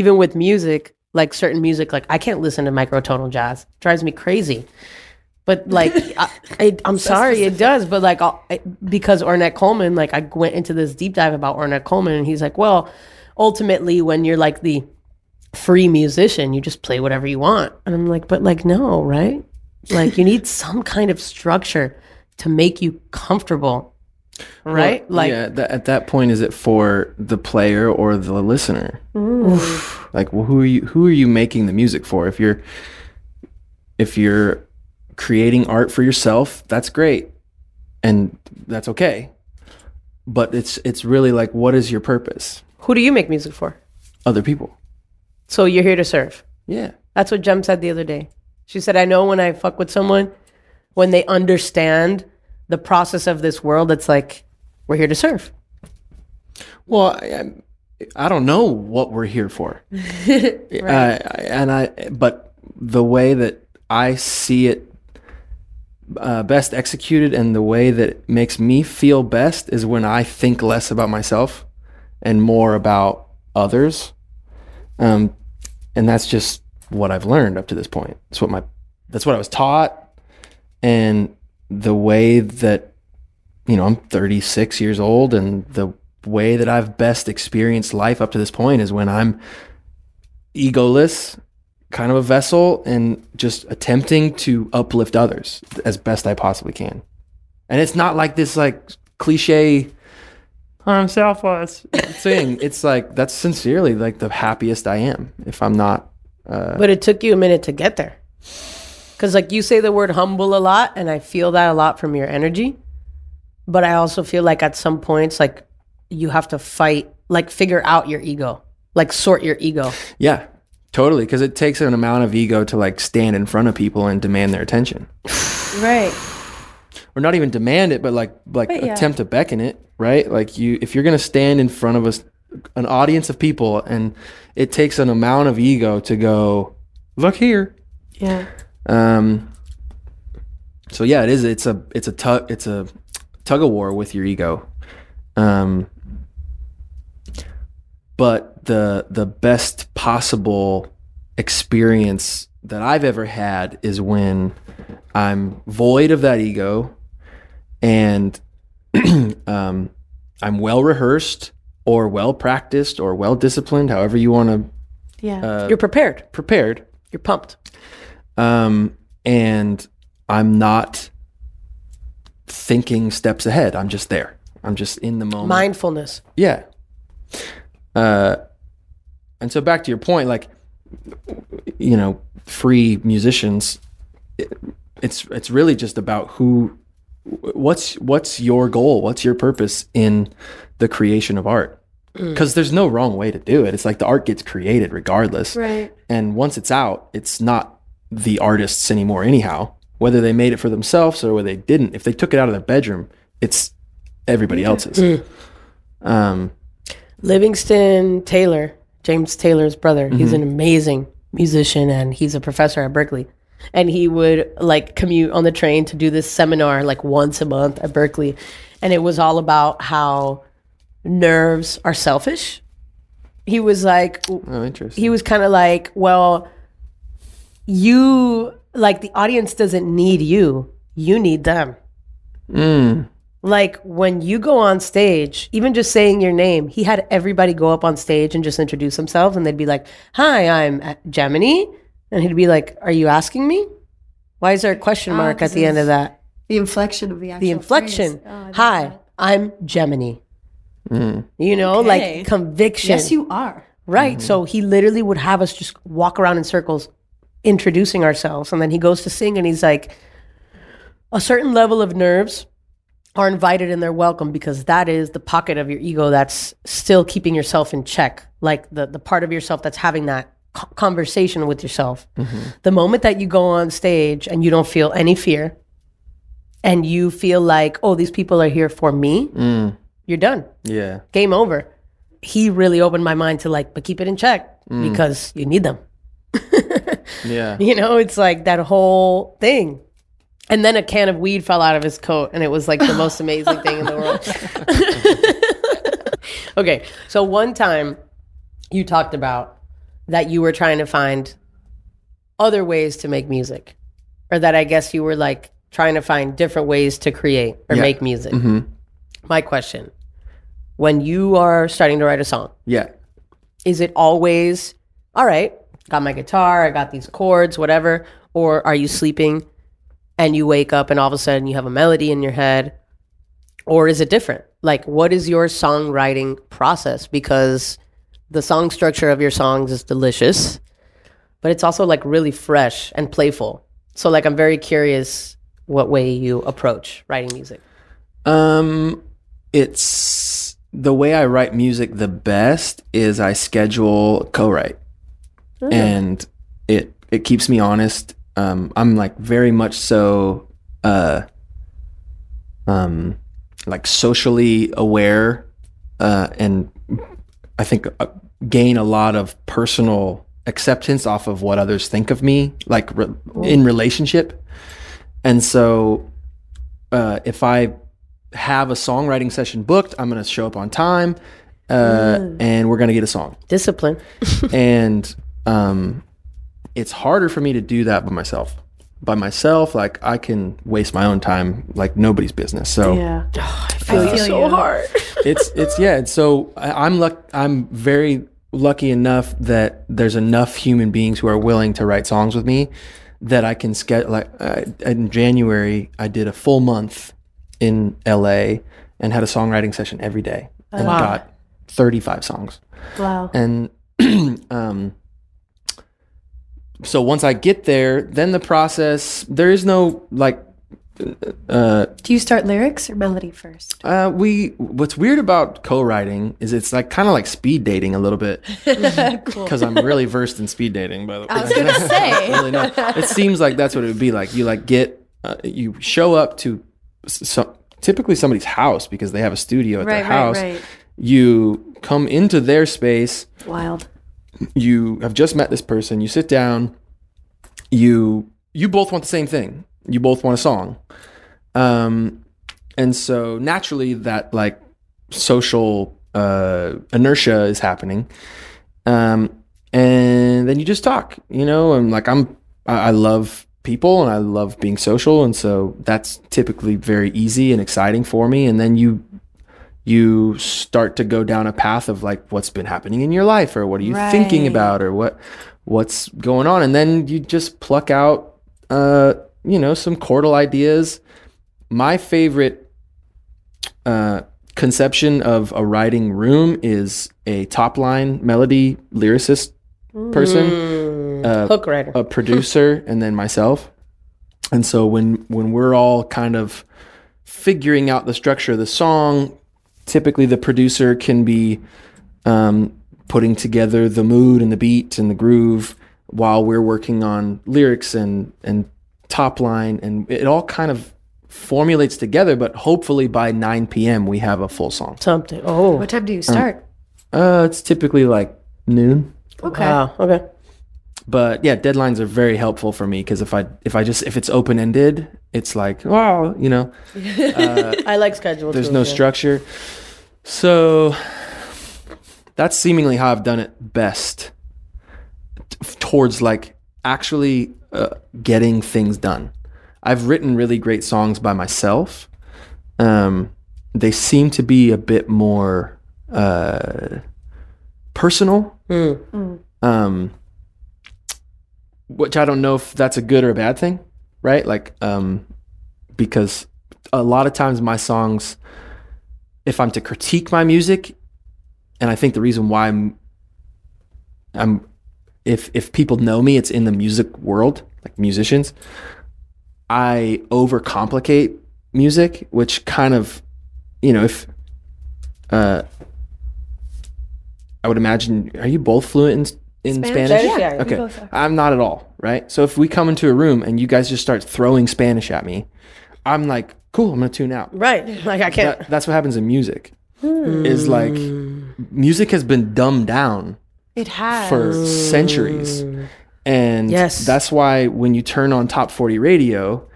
S3: even with music, like certain music, like I can't listen to microtonal jazz. It drives me crazy. But like, I, I, I'm sorry, it does. But like, I, because Ornette Coleman, like, I went into this deep dive about Ornette Coleman, and he's like, well, ultimately, when you're like the free musician, you just play whatever you want. And I'm like, but like, no, right? Like, you need some kind of structure to make you comfortable, right?
S5: Well,
S3: like,
S5: yeah, tha- at that point, is it for the player or the listener? Like, well, who are you? Who are you making the music for? If you're, if you're creating art for yourself, that's great, and that's okay. But it's it's really like, what is your purpose?
S3: who do you make music for?
S5: Other people.
S3: So you're here to serve.
S5: Yeah.
S3: That's what Gem said the other day. She said, I know when I fuck with someone, when they understand the process of this world, it's like, we're here to serve.
S5: Well, I, I don't know what we're here for, uh, and I. But the way that I see it uh, best executed, and the way that makes me feel best, is when I think less about myself and more about others. Um, and that's just what I've learned up to this point. That's what my. That's what I was taught, and the way that you know, I'm 36 years old, and the way that I've best experienced life up to this point is when I'm egoless, kind of a vessel, and just attempting to uplift others as best I possibly can. And it's not like this like cliche I'm selfless thing. It's like that's sincerely like the happiest I am if I'm not uh,
S3: But it took you a minute to get there. Because, like, you say the word humble a lot, and I feel that a lot from your energy. But I also feel like at some points, like, you have to fight, like, figure out your ego, like, sort your ego.
S5: Yeah, totally. Because it takes an amount of ego to like stand in front of people and demand their attention,
S4: Right.
S5: or not even demand it, but like like
S4: But yeah.
S5: attempt to beckon it. Right? Like you, if you're gonna stand in front of us, an audience of people, and it takes an amount of ego to go, look here.
S4: Yeah.
S5: Um. So yeah, it is. It's a it's a tug it's a tug of war with your ego. Um. But the the best possible experience that I've ever had is when I'm void of that ego, and um, I'm well rehearsed or well practiced or well disciplined, however you want to
S4: Yeah.
S5: uh,
S3: You're prepared,
S5: prepared
S3: you're pumped.
S5: Um, and I'm not thinking steps ahead. I'm just there. I'm just in the moment.
S3: Mindfulness.
S5: Yeah. Uh, and so back to your point, like, you know, free musicians, it, it's it's really just about who, what's what's your goal, what's your purpose in the creation of art. Because there's no wrong way to do it. It's like the art gets created regardless.
S4: Right.
S5: And once it's out, it's not the artists anymore, anyhow. Whether they made it for themselves or whether they didn't. If they took it out of their bedroom, it's everybody else's. Um,
S3: Livingston Taylor, James Taylor's brother, he's an amazing musician and he's a professor at Berklee. And he would like commute on the train to do this seminar like once a month at Berklee. And it was all about how nerves are selfish. He was like,
S5: oh, interesting.
S3: he was kind of like, well, you like the audience doesn't need you, you need them.
S5: Mm.
S3: Like when you go on stage, even just saying your name, he had everybody go up on stage and just introduce themselves, and they'd be like, "Hi, I'm Gemini," and he'd be like, "Are you asking me? Why is there a question
S4: Ah,
S3: mark at the end of that?
S4: The inflection of the actual
S3: The inflection.
S4: Oh,
S3: Hi,
S4: that.
S3: I'm Gemini."
S5: Mm.
S3: You know,
S4: Okay.
S3: like conviction.
S4: Yes, you are.
S3: Right. So he literally would have us just walk around in circles introducing ourselves. And then he goes to sing and he's like, a certain level of nerves are invited and they're welcome because that is the pocket of your ego that's still keeping yourself in check. Like the, the part of yourself that's having that co- conversation with yourself. The moment that you go on stage and you don't feel any fear and you feel like, oh, these people are here for me,
S5: Mm.
S3: you're done
S5: Yeah.
S3: game over. He really opened my mind to like, but keep it in check because you need them.
S5: Yeah.
S3: You know, it's like that whole thing. And then a can of weed fell out of his coat, and it was like the most amazing thing in the world. okay, so one time you talked about that you were trying to find other ways to make music, or that I guess you were like trying to find different ways to create or
S5: Yeah.
S3: make music.
S5: hmm
S3: My question: When you are starting to write a song,
S5: Yeah.
S3: is it always all right? Got my guitar, I got these chords, whatever, or are you sleeping and you wake up and all of a sudden you have a melody in your head, or is it different? Like, what is your songwriting process? Because the song structure of your songs is delicious, but it's also like really fresh and playful. So, like, I'm very curious what way you approach writing music.
S5: Um, it's the way I write music the best is I schedule co-write, and it it keeps me honest. Um, I'm like very much so, uh, um, like socially aware, uh, and I think uh, gain a lot of personal acceptance off of what others think of me, like re- in relationship, and so uh, if I have a songwriting session booked, I'm going to show up on time, uh, and we're going to get a song.
S3: Discipline.
S5: and um, it's harder for me to do that by myself. By myself, like I can waste my own time like nobody's business. So
S4: Yeah.
S3: I feel you so hard.
S5: it's it's yeah. And so I, I'm luck. I'm very lucky enough that there's enough human beings who are willing to write songs with me that I can schedule. Like uh, in January, I did a full month in LA and had a songwriting session every day and
S3: Wow.
S5: got 35 songs.
S4: Wow.
S5: And um, so once I get there, then the process there is no like uh,
S4: Do you start lyrics or melody first?
S5: uh, we what's weird about co-writing is it's like kind of like speed dating a little bit because I'm really versed in speed dating. By the way, I was
S4: gonna say.
S5: really know. It seems like that's what it would be like. You like get uh, you show up to s- so, typically somebody's house because they have a studio at
S4: Right,
S5: their
S4: right,
S5: house.
S4: right.
S5: You come into their space
S4: Wild.
S5: You have just met this person you sit down you you both want the same thing. You both want a song. Um and so naturally that like social uh inertia is happening. Um and then you just talk you know and like i'm i, I love people and i love being social. And so that's typically very easy and exciting for me. And then you you start to go down a path of like what's been happening in your life or what are you thinking about or what what's going on? And then you just pluck out uh you know some chordal ideas. My favorite uh conception of a writing room is a top line melody lyricist person uh,
S3: Hook writer.
S5: a producer and then myself. And so when when we're all kind of figuring out the structure of the song typically the producer can be um, putting together the mood and the beat and the groove while we're working on lyrics and and top line and it all kind of formulates together but hopefully by 9 p.m we have a full song
S3: Something. Oh.
S4: What time do you start?
S5: uh it's typically like noon
S4: okay.
S3: Wow. Okay.
S5: but yeah deadlines are very helpful for me because if i if i just if it's open-ended it's like wow you know
S3: I like schedule.
S5: there's
S3: too,
S5: no
S3: yeah.
S5: structure so that's seemingly how i've done it best t- towards like actually uh, getting things done. I've written really great songs by myself. Um, they seem to be a bit more uh, personal. Um, which i don't know if that's a good or a bad thing right? Like um, because a lot of times my songs if i'm to critique my music and i think the reason why i'm i'm if if people know me it's in the music world like musicians i overcomplicate music which kind of you know if uh i would imagine are you both fluent in, in
S4: Spanish?
S5: spanish,
S3: yeah,
S5: okay. i'm not at all right? So if we come into a room and you guys just start throwing spanish at me i'm like cool i'm gonna tune out
S3: Right. Like I can't.
S5: that, that's what happens in music is like music has been dumbed down
S4: It has.
S5: for centuries and
S3: Yes.
S5: that's why when you turn on top 40 radio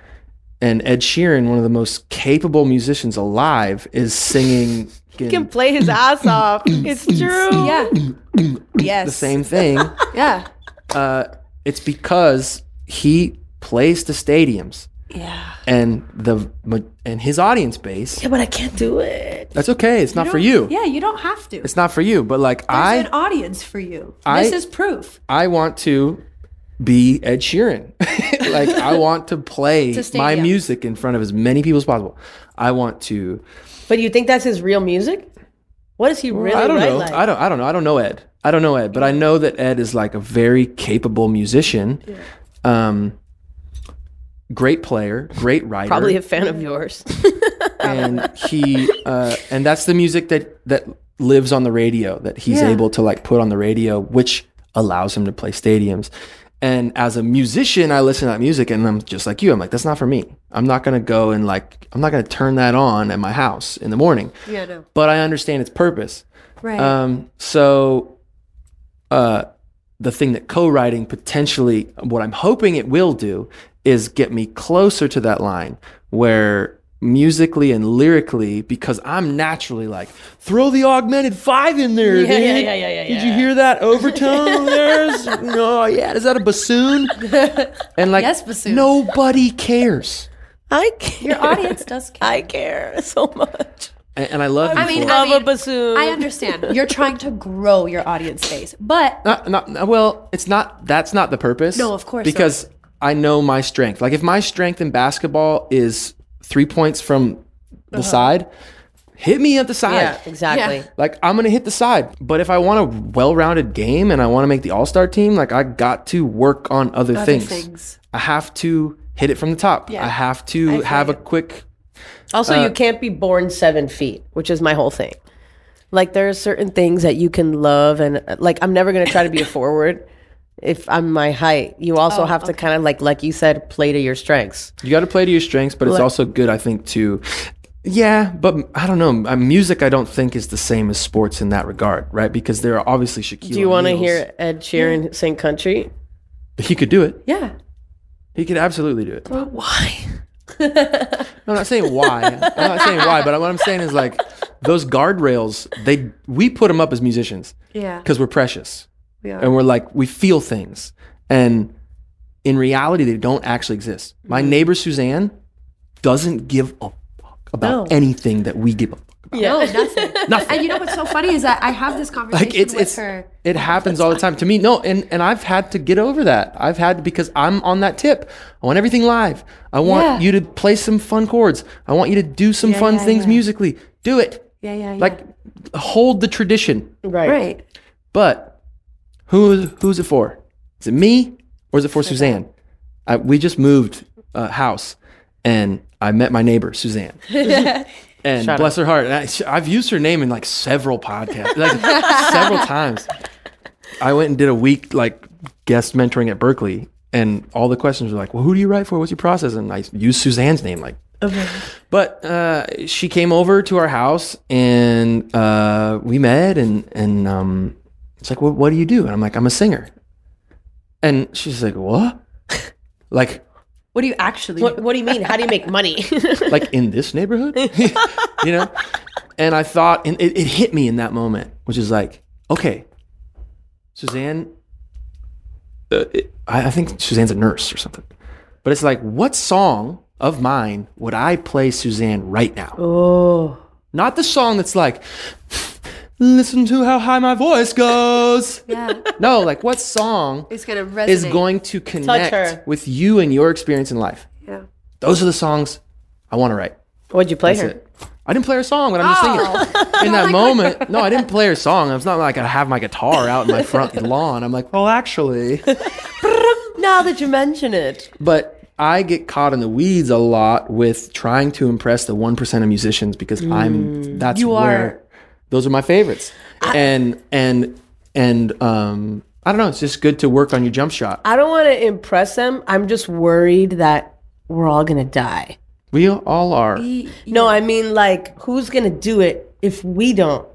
S5: and ed sheeran one of the most capable musicians alive is singing
S3: He can play his ass off. It's true.
S4: Yeah. yes.
S5: the same thing.
S4: Yeah.
S5: uh, it's because he plays to stadiums
S4: Yeah.
S5: and the and his audience base.
S3: Yeah, but I can't do it.
S5: That's okay. It's not for you.
S4: Yeah, you don't have to.
S5: It's not for you. But like
S4: There's
S5: I,
S4: an audience for you.
S5: I-
S4: this is proof.
S5: I want to be Ed Sheeran. like I want to play
S4: To
S5: my music in front of as many people as possible. I want to.
S3: But you think that's his real music? What is does he really
S5: I don't know.
S3: like?
S5: I don't. I don't know. I don't know Ed. I don't know Ed, but I know that Ed is like a very capable musician. Yeah. Um, great player, great writer.
S3: Probably a fan of yours.
S5: and he uh, and that's the music that that lives on the radio that he's
S4: Yeah.
S5: able to like put on the radio which allows him to play stadiums and as a musician i listen to that music and i'm just like you i'm like that's not for me i'm not going to go and like i'm not to turn that on at my house in the morning
S4: Yeah, no.
S5: but i understand its purpose
S4: Right.
S5: um, so uh, the thing that co-writing potentially, what I'm hoping it will do, is get me closer to that line where musically and lyrically, because I'm naturally like, throw the augmented five in there.
S3: Yeah, yeah, yeah, yeah, yeah,
S5: Did you hear that overtone there? No, yeah. Is that a bassoon? And like,
S4: Yes, bassoon.
S5: nobody cares.
S3: I care.
S4: Your audience does care.
S3: I care so much.
S5: And, and I love.
S4: I mean,
S5: before-
S4: I
S3: Love
S4: mean,
S3: a bassoon.
S4: I understand. You're trying to grow your audience base, but
S5: Not, not, well, it's not. That's not the purpose.
S4: No, of course
S5: Because I know my strength. Like if my strength in basketball is three points from the side, hit me at the side.
S3: Yeah, exactly.
S4: Yeah.
S5: Like I'm gonna hit the side. But if I want a well-rounded game and I want to make the All-Star team, like I got to work on other,
S4: other
S5: things.
S4: things.
S5: I have to hit it from the top.
S4: Yeah.
S5: I have to
S4: feel
S5: have a
S4: you.
S5: quick.
S3: Also,
S5: Uh,
S3: you can't be born seven feet, which is my whole thing. Like there are certain things that you can love, and uh, like I'm never gonna try to be a forward if I'm my height. You also
S4: Oh,
S3: have to kind of like, like you said, play to your strengths.
S5: You got to play to your strengths, but it's
S3: Like-
S5: also good, I think, to. Yeah, but I don't know. Uh, Music, I don't think is the same as sports in that regard, right? Because there are obviously Shaquille.
S3: Do you want to hear Ed Sheeran sing country?
S5: He could do it.
S4: yeah.
S5: He could absolutely do it.
S3: Why?
S5: I'm not saying why. I'm not saying why, but what I'm saying is like those guardrails. They we put them up as musicians
S4: Yeah.
S5: because we're precious
S4: We are.
S5: and we're like we feel things, and in reality, they don't actually exist. My mm-hmm. neighbor Suzanne doesn't give a fuck about
S3: No.
S5: anything that we give a fuck about.
S4: No, nothing.
S5: Nothing.
S4: And you know what's so funny is that I have this conversation
S5: like it's
S4: with
S5: it's
S4: her.
S5: it happens all the time to me no and and i've had to get over that i've had because i'm on that tip i want everything live i want
S4: Yeah.
S5: you to play some fun chords i want you to do some
S4: Yeah,
S5: fun
S4: yeah,
S5: things
S4: yeah.
S5: musically do it
S4: Yeah, yeah, yeah.
S5: like hold the tradition
S3: Right.
S4: right.
S5: but who who's it for is it me or is it for suzanne I, we just moved uh, house and i met my neighbor suzanne and
S3: Shout
S5: bless her heart. And I, I've used her name in like several podcasts, like several times. I went and did a week like guest mentoring at Berklee, and all the questions were like, "Well, who do you write for? What's your process?" And I used Suzanne's name, like. Okay. But uh, she came over to our house, and uh, we met, and and um, it's like, "What what do you do?" And I'm like, "I'm a singer." And she's like, "What?" like
S4: What do you actually
S3: What,
S4: do?
S3: what do you mean? How do you make money?
S5: like in this neighborhood, you know? And I thought, and it, it hit me in that moment, which is like, okay, Suzanne, uh, it, I, I think Suzanne's a nurse or something. But it's like, what song of mine would I play Suzanne right now?
S3: oh,
S5: Not the song that's like, listen to how high my voice goes.
S4: Yeah.
S5: No, like what song
S4: It's gonna resonate.
S5: is going to connect with you and your experience in life?
S4: Yeah.
S5: Those are the songs I want to write.
S3: what'd you play
S5: That's
S3: her?
S5: it. I didn't play her song, but I'm just thinking in that moment. No, I didn't play her song. It's not like I have my guitar out in my front lawn. I'm like, well, actually,
S3: Now that you mention it,
S5: but I get caught in the weeds a lot with trying to impress the one percent of musicians because I'm mm. that's
S4: You
S5: where
S4: are-
S5: those are my favorites, and and and um, I don't know. It's just good to work on your jump shot.
S3: I don't want to impress them. I'm just worried that we're all gonna die.
S5: We all are.
S3: No, I mean like, who's gonna do it if we don't?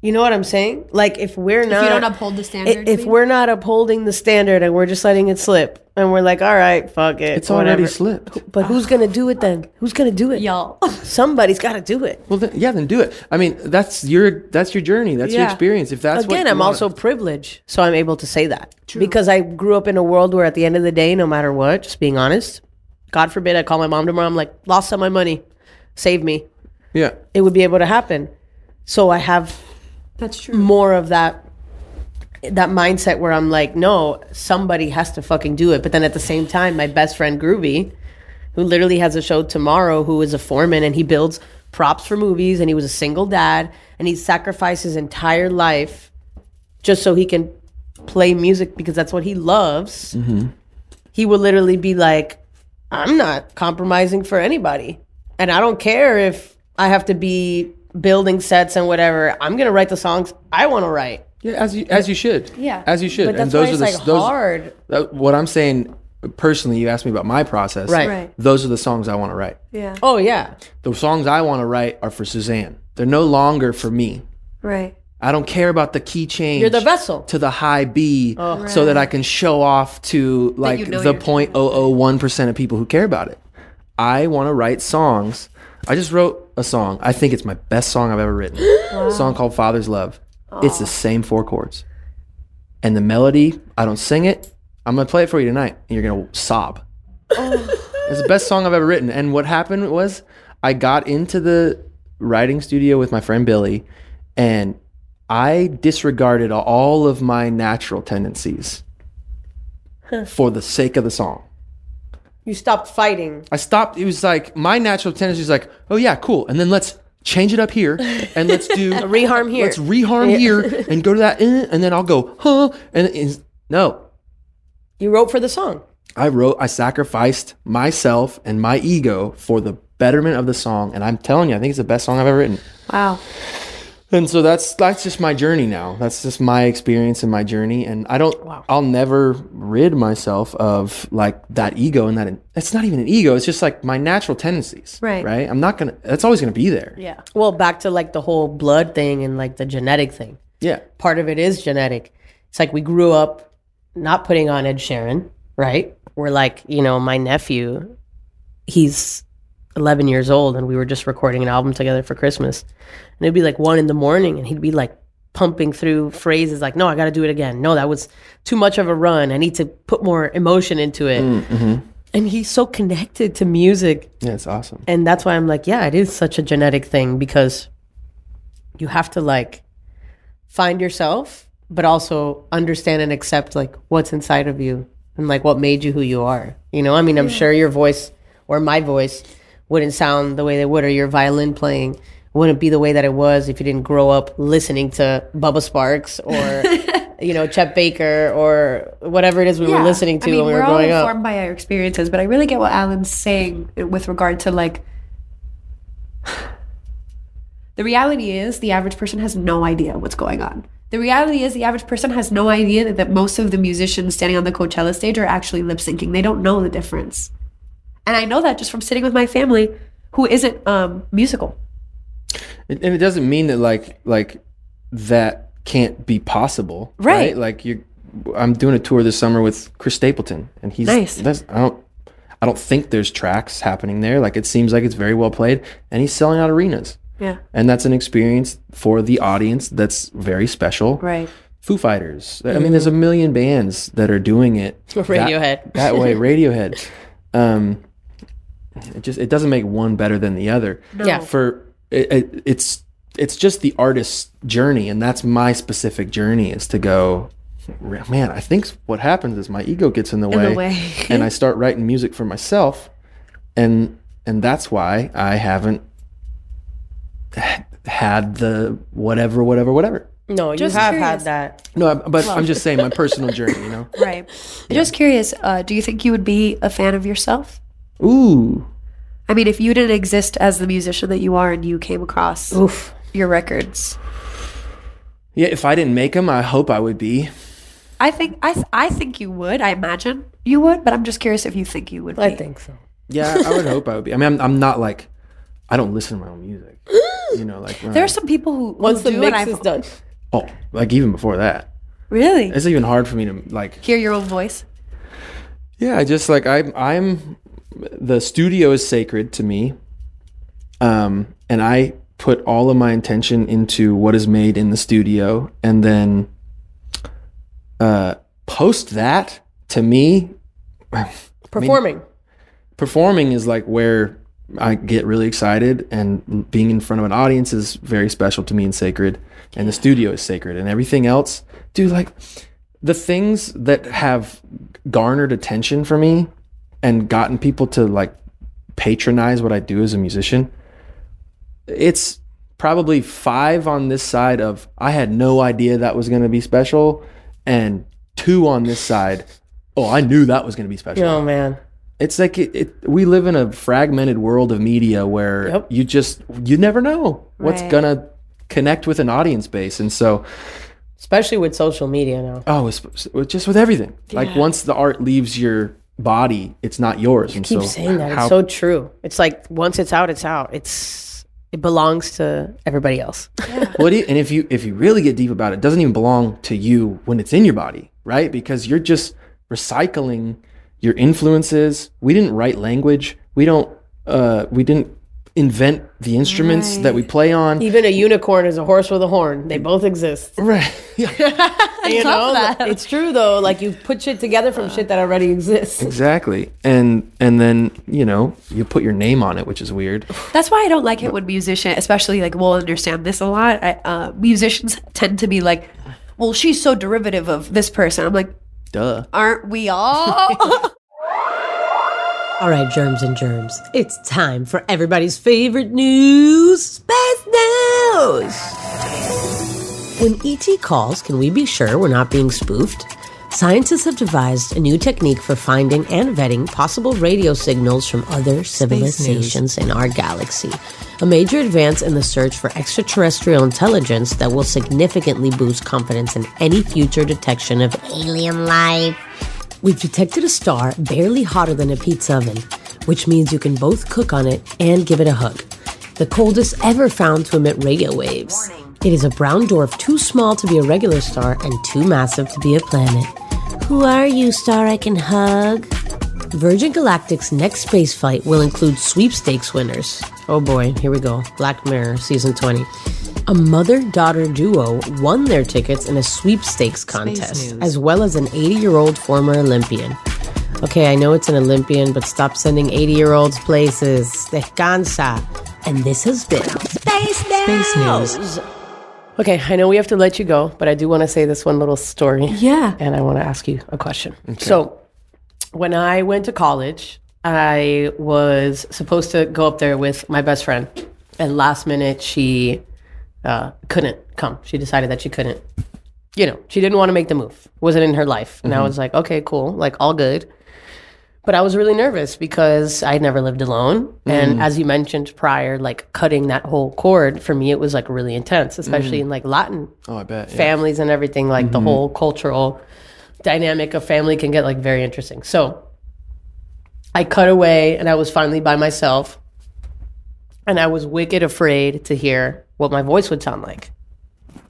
S3: You know what I'm saying? Like if we're not,
S4: If
S3: not
S4: you don't uphold the standard.
S3: if
S4: you
S3: we're not upholding the standard and we're just letting it slip and we're like, all right, fuck it.
S5: It's already slipped.
S3: But who's gonna do it then? Who's gonna do it?
S4: y'all.
S3: Somebody's got to do it.
S5: Well, then, yeah, then do it. I mean, that's your that's your journey. That's your experience. If that's what
S3: Again,
S5: you
S3: I'm
S5: wanna-
S3: also privileged, so I'm able to say that because I grew up in a world where, at the end of the day, no matter what, just being honest, God forbid, I call my mom tomorrow. I'm like, lost all my money, save me.
S5: yeah.
S3: It would be able to happen. So I have
S4: That's true.
S3: more of that that mindset where I'm like, no, somebody has to fucking do it. But then at the same time, my best friend Groovy, who literally has a show tomorrow, who is a foreman and he builds props for movies and he was a single dad and he sacrificed his entire life just so he can play music because that's what he loves. Mm-hmm. He would literally be like, I'm not compromising for anybody. And I don't care if I have to be building sets and whatever. I'm gonna write the songs I want to write.
S5: Yeah, as you as you should.
S4: Yeah.
S5: as you should.
S3: But that's why it's like
S5: those-
S3: hard.
S5: that- what I'm saying personally. You asked me about my process.
S3: Right.
S4: Right.
S5: Those are the songs I want to write.
S4: Yeah.
S3: Oh yeah,
S5: The songs I want to write are for Suzanne. They're no longer for me.
S4: Right.
S5: I don't care about the key change.
S3: You're the vessel.
S5: to the high B, so that I can show off to like
S4: you know
S5: the
S4: you're
S5: point oh oh one percent of people who care about it. I want to write songs. I just wrote a song. I think it's my best song I've ever written. A song called Father's Love. It's the same four chords, and the melody. I don't sing it. I'm gonna play it for you tonight, and you're gonna sob. Oh. It's the best song I've ever written. And what happened was I got into the writing studio with my friend Billy and I disregarded all of my natural tendencies for the sake of the song.
S3: You stopped fighting.
S5: I stopped. It was like my natural tendency is like, oh yeah, cool. And then let's change it up here and let's do a
S3: Reharm here.
S5: Let's reharm here and go to that, eh, and then I'll go, huh? And it's, no,
S3: You wrote for the song.
S5: I wrote, I sacrificed myself and my ego for the betterment of the song. And I'm telling you, I think it's the best song I've ever written.
S4: Wow.
S5: And so that's that's just my journey now. That's just my experience and my journey. And I don't, I'll never rid myself of like that ego and that. It's not even an ego. It's just like my natural tendencies.
S4: Right.
S5: Right. I'm not gonna. That's always gonna be there.
S3: Yeah. Well, back to like the whole blood thing and like the genetic thing.
S5: Yeah.
S3: Part of it is genetic. It's like we grew up not putting on Ed Sheeran, right? We're like, you know, my nephew, he's 11 years old and we were just recording an album together for Christmas. And it'd be like one in the morning and he'd be like pumping through phrases like, no, I got to do it again. No, that was too much of a run. I need to put more emotion into it. Mm, mm-hmm. And he's so connected to music
S5: Yeah. It's awesome.
S3: and that's why I'm like, yeah, it is such a genetic thing because you have to like find yourself, but also understand and accept like what's inside of you and like what made you who you are. You know, I mean, I'm sure your voice or my voice wouldn't sound the way they would, or your violin playing wouldn't be the way that it was if you didn't grow up listening to Bubba Sparxxx or. You know, Chet Baker or whatever it is we were listening to
S4: I mean,
S3: when we were
S4: we're all
S3: growing up.
S4: informed by our experiences, but I really get what Allen's saying with regard to like. The reality is, the average person has no idea what's going on. The reality is, the average person has no idea that, that most of the musicians standing on the Coachella stage are actually lip syncing. They don't know the difference. And I know that just from sitting with my family who isn't um, musical.
S5: And it doesn't mean that like like that can't be possible,
S4: Right.
S5: Like you, I'm doing a tour this summer with Chris Stapleton, and he's
S4: Nice.
S5: That's, I don't, I don't think there's tracks happening there. Like it seems like it's very well played, and he's selling out arenas,
S4: Yeah.
S5: and that's an experience for the audience that's very special.
S4: Right.
S5: Foo Fighters. I mean, there's a million bands that are doing it. that-
S3: Radiohead.
S5: that way. Radiohead. Um, it just it doesn't make one better than the other.
S3: Yeah.
S5: For it, it, it's it's just the artist's journey, and that's my specific journey is to go. Man, I think what happens is my ego gets in the way,
S4: the way.
S5: and I start writing music for myself, and and that's why I haven't had the whatever, whatever, whatever.
S3: No, you
S4: Just
S3: have
S4: curious.
S3: had that.
S5: No, I- but I'm just saying my personal journey, you know.
S4: Right. Just curious, uh, do you think you would be a fan of yourself?
S5: Ooh,
S4: I mean, if you didn't exist as the musician that you are and you came across
S3: Oof.
S4: your records,
S5: yeah. If I didn't make them, I hope I would be.
S4: I think I th- I think you would. I imagine you would, but I'm just curious if you think you would. Be.
S3: I think so.
S5: Yeah, I would hope I would be. I mean, I'm, I'm not like, I don't listen to my own music. you know, like when
S4: There
S5: I-
S4: are some people who
S3: Once
S4: who
S3: the
S4: do,
S3: mix
S4: I've-
S3: is done.
S5: oh, like even before that,
S4: Really?
S5: it's even hard for me to like
S4: Hear your own voice.
S5: Yeah, I just like I'm I'm the studio is sacred to me. Um and I put all of my intention into what is made in the studio and then uh post that to me
S3: Performing.
S5: performing is like where I get really excited and being in front of an audience is very special to me and sacred and the studio is sacred and everything else dude like the things that have garnered attention for me and gotten people to like patronize what I do as a musician it's probably 5 on this side of I had no idea that was going to be special and 2 on this side oh I knew that was going to be special
S3: Oh man.
S5: it's like it, it, we live in a fragmented world of media where
S3: Yep.
S5: you just you never know what's
S4: Right.
S5: gonna connect with an audience base and so
S3: Especially with social media now.
S5: oh just with everything like once the art leaves your body it's not yours and
S3: Keep
S5: so
S3: saying that.
S5: how-
S3: It's so true. It's like once it's out, it's out. It's it belongs to everybody else.
S5: what do you, and if you if you really get deep about it, it doesn't even belong to you when it's in your body right because you're just recycling your influences we didn't write language we don't uh we didn't invent the instruments that we play on
S3: Even a unicorn is a horse with a horn. They both exist.
S5: right yeah
S3: you know, it's true though. Like you put shit together from shit that already exists.
S5: Exactly. And and then, you know, you put your name on it, which is weird.
S4: That's why I don't like it when musicians, especially like, we'll understand this a lot. I, uh, musicians tend to be like, well, she's so derivative of this person. I'm like,
S5: Duh.
S4: aren't we all?
S3: All right, germs and germs. It's time for everybody's favorite news, space news. When ET calls, can we be sure we're not being spoofed? Scientists have devised a new technique for finding and vetting possible radio signals from other civilizations in our galaxy. A major advance in the search for extraterrestrial intelligence that will significantly boost confidence in any future detection of alien life. We've detected a star barely hotter than a pizza oven, which means you can both cook on it and give it a hug. The coldest ever found to emit radio waves. It is a brown dwarf too small to be a regular star and too massive to be a planet. Who are you, star I can hug? Virgin Galactic's next space spaceflight will include sweepstakes winners. Oh boy, here we go. Black Mirror, season 20. A mother daughter duo won their tickets in a sweepstakes contest, as well as an 80 year old former Olympian. Okay, I know it's an Olympian, but stop sending 80 year olds places. Descansa. And this has been Space, News. Okay, I know we have to let you go, but I do want to say this one little story.
S4: yeah.
S3: And I want to ask you a question. Okay. So, when I went to college, I was supposed to go up there with my best friend. And last minute, she uh, couldn't come. She decided that she couldn't. You know, she didn't want to make the move. Wasn't in her life. And I mm-hmm. was like, okay, cool, like all good. But I was really nervous because I'd never lived alone. And mm. as you mentioned prior, like cutting that whole cord for me, it was like really intense, especially mm. in like Latin
S5: Oh, I bet. yeah.
S3: families and everything. Like the mm-hmm. whole cultural dynamic of family can get like very interesting. So I cut away and I was finally by myself. And I was wicked afraid to hear what my voice would sound like.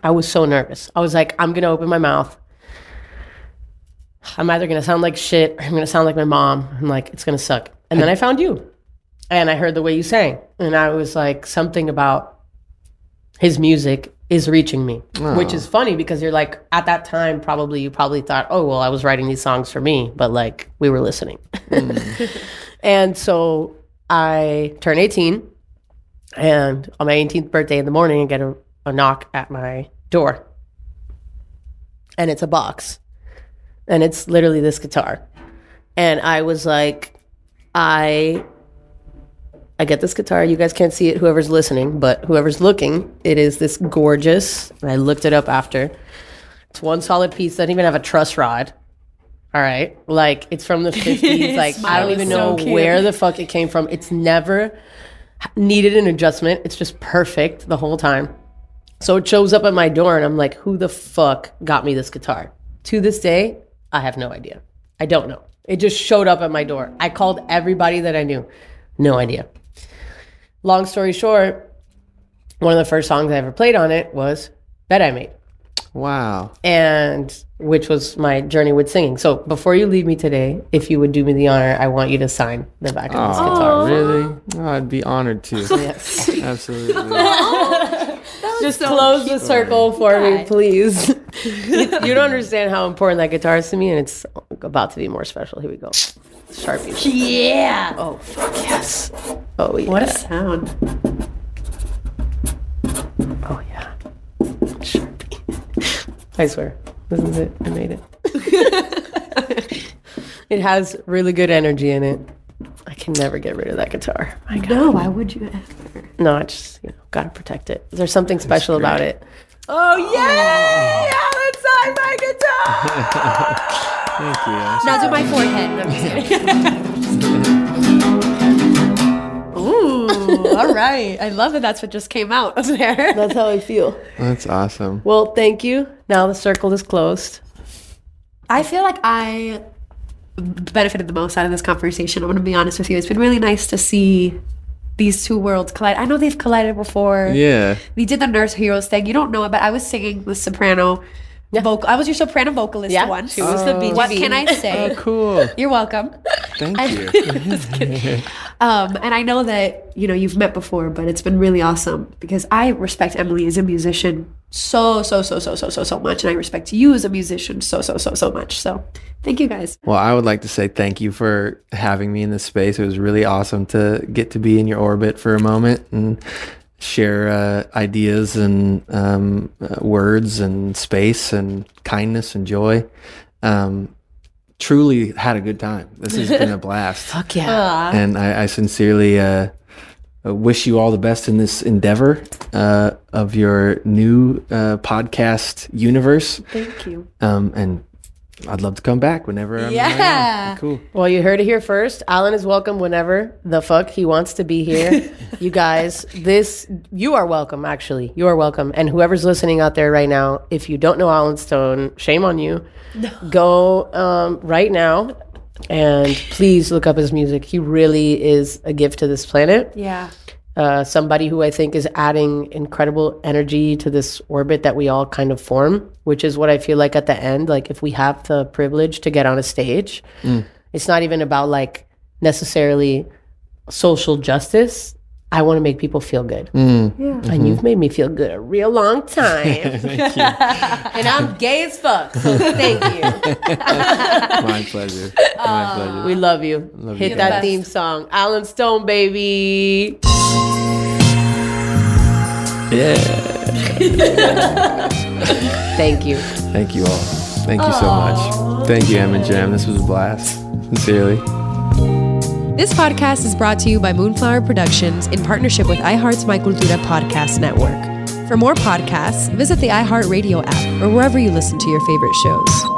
S3: I was so nervous. I was like, I'm going to open my mouth. I'm either going to sound like shit or I'm going to sound like my mom. I'm like, it's going to suck. And then I found you. And I heard the way you sang. And I was like, something about his music is reaching me, which is oh. funny because you're like, at that time, probably you probably thought, oh, well, I was writing these songs for me, but like we were listening. Hmm. and so I turn 18. And on my 18th birthday in the morning, I get a, a knock at my door. And it's a box. And it's literally this guitar. And I was like, I I get this guitar. You guys can't see it, whoever's listening, but whoever's looking, it is this gorgeous. And I looked it up after. It's one solid piece. Doesn't even have a truss rod. All right, like it's from the fifties. like I don't even
S4: is
S3: know
S4: cute.
S3: where the fuck it came from. It's never needed an adjustment. It's just perfect the whole time. So it shows up at my door, and I'm like, who the fuck got me this guitar? To this day, I have no idea. I don't know. It just showed up at my door. I called everybody that I knew. No idea. Long story short, one of the first songs I ever played on it was "Bed I Made,"
S5: Wow.
S3: and which was my journey with singing. So before you leave me today, if you would do me the honor, I want you to sign the back of this guitar.
S5: Really? Oh, I'd be honored to.
S3: Yes.
S5: Absolutely.
S3: Just close the circle for me, please. you don't understand how important that guitar is to me, and it's about to be more special. Here we go. Sharpie.
S4: Yeah.
S3: Oh, fuck yes. Oh, yeah.
S4: What a sound.
S3: Oh, yeah. Sharpie. I swear. This is it. I made it. it has really good energy in it. I can never get rid of that guitar. My God.
S4: No, why would you ever?
S3: No, I just, you know, gotta protect it. There's something special about it. Oh, yay! Oh. Allen signed my guitar!
S5: Thank you.
S4: Now do my forehead. No, I'm just kidding. Ooh, all right. I love that that's what just came out of there.
S3: That's how I feel.
S5: That's awesome.
S3: Well, thank you. Now the circle is closed.
S4: I feel like I benefited the most out of this conversation. I'm going to be honest with you. It's been really nice to see these two worlds collide. I know they've collided before.
S5: Yeah.
S4: We did the Nurse Heroes thing. You don't know it, but I was singing the soprano vocal. I was your soprano vocalist
S3: Yeah,
S4: once.
S3: she was the BGV.
S4: What can I say?
S5: Oh, cool.
S4: You're welcome.
S5: Thank
S4: I-
S5: you.
S4: Um, and I know that you know you've met before, but it's been really awesome because I respect Emily as a musician so so so so so so so much, and I respect you as a musician so so so so much. So thank you guys.
S5: Well, I would like to say thank you for having me in this space. It was really awesome to get to be in your orbit for a moment and share uh, ideas and um, uh, words and space and kindness and joy. Um, truly had a good time. This has been a blast.
S3: Fuck yeah.
S5: and I, I sincerely uh, uh, wish you all the best in this endeavor uh, of your new uh, podcast universe.
S4: Thank you.
S5: Um, and I'd love to come back whenever. I'm
S4: Yeah.
S5: cool.
S3: Well, you heard it here first. Allen is welcome whenever the fuck he wants to be here. you guys, this, you are welcome, actually. You are welcome. And whoever's listening out there right now, if you don't know Allen Stone, shame on you. Go um, right now and please look up his music. He really is a gift to this planet.
S4: Yeah.
S3: Uh, somebody who I think is adding incredible energy to this orbit that we all kind of form, which is what I feel like at the end. Like, if we have the privilege to get on a stage, mm. it's not even about like necessarily social justice. I want to make people feel good. Mm. And mm-hmm. you've made me feel good a real long time. and I'm gay as fuck. So thank you.
S5: My pleasure. My pleasure.
S3: We love you. Hit
S5: you
S3: that
S4: guys.
S3: theme song. Allen Stone, baby.
S5: Yeah.
S3: Thank you.
S5: Thank you all. Thank you so much. Thank you, Em and Gem. This was a blast. Sincerely.
S10: This podcast is brought to you by Moonflower Productions in partnership with iHeart's My Cultura podcast network. For more podcasts, visit the iHeartRadio app or wherever you listen to your favorite shows.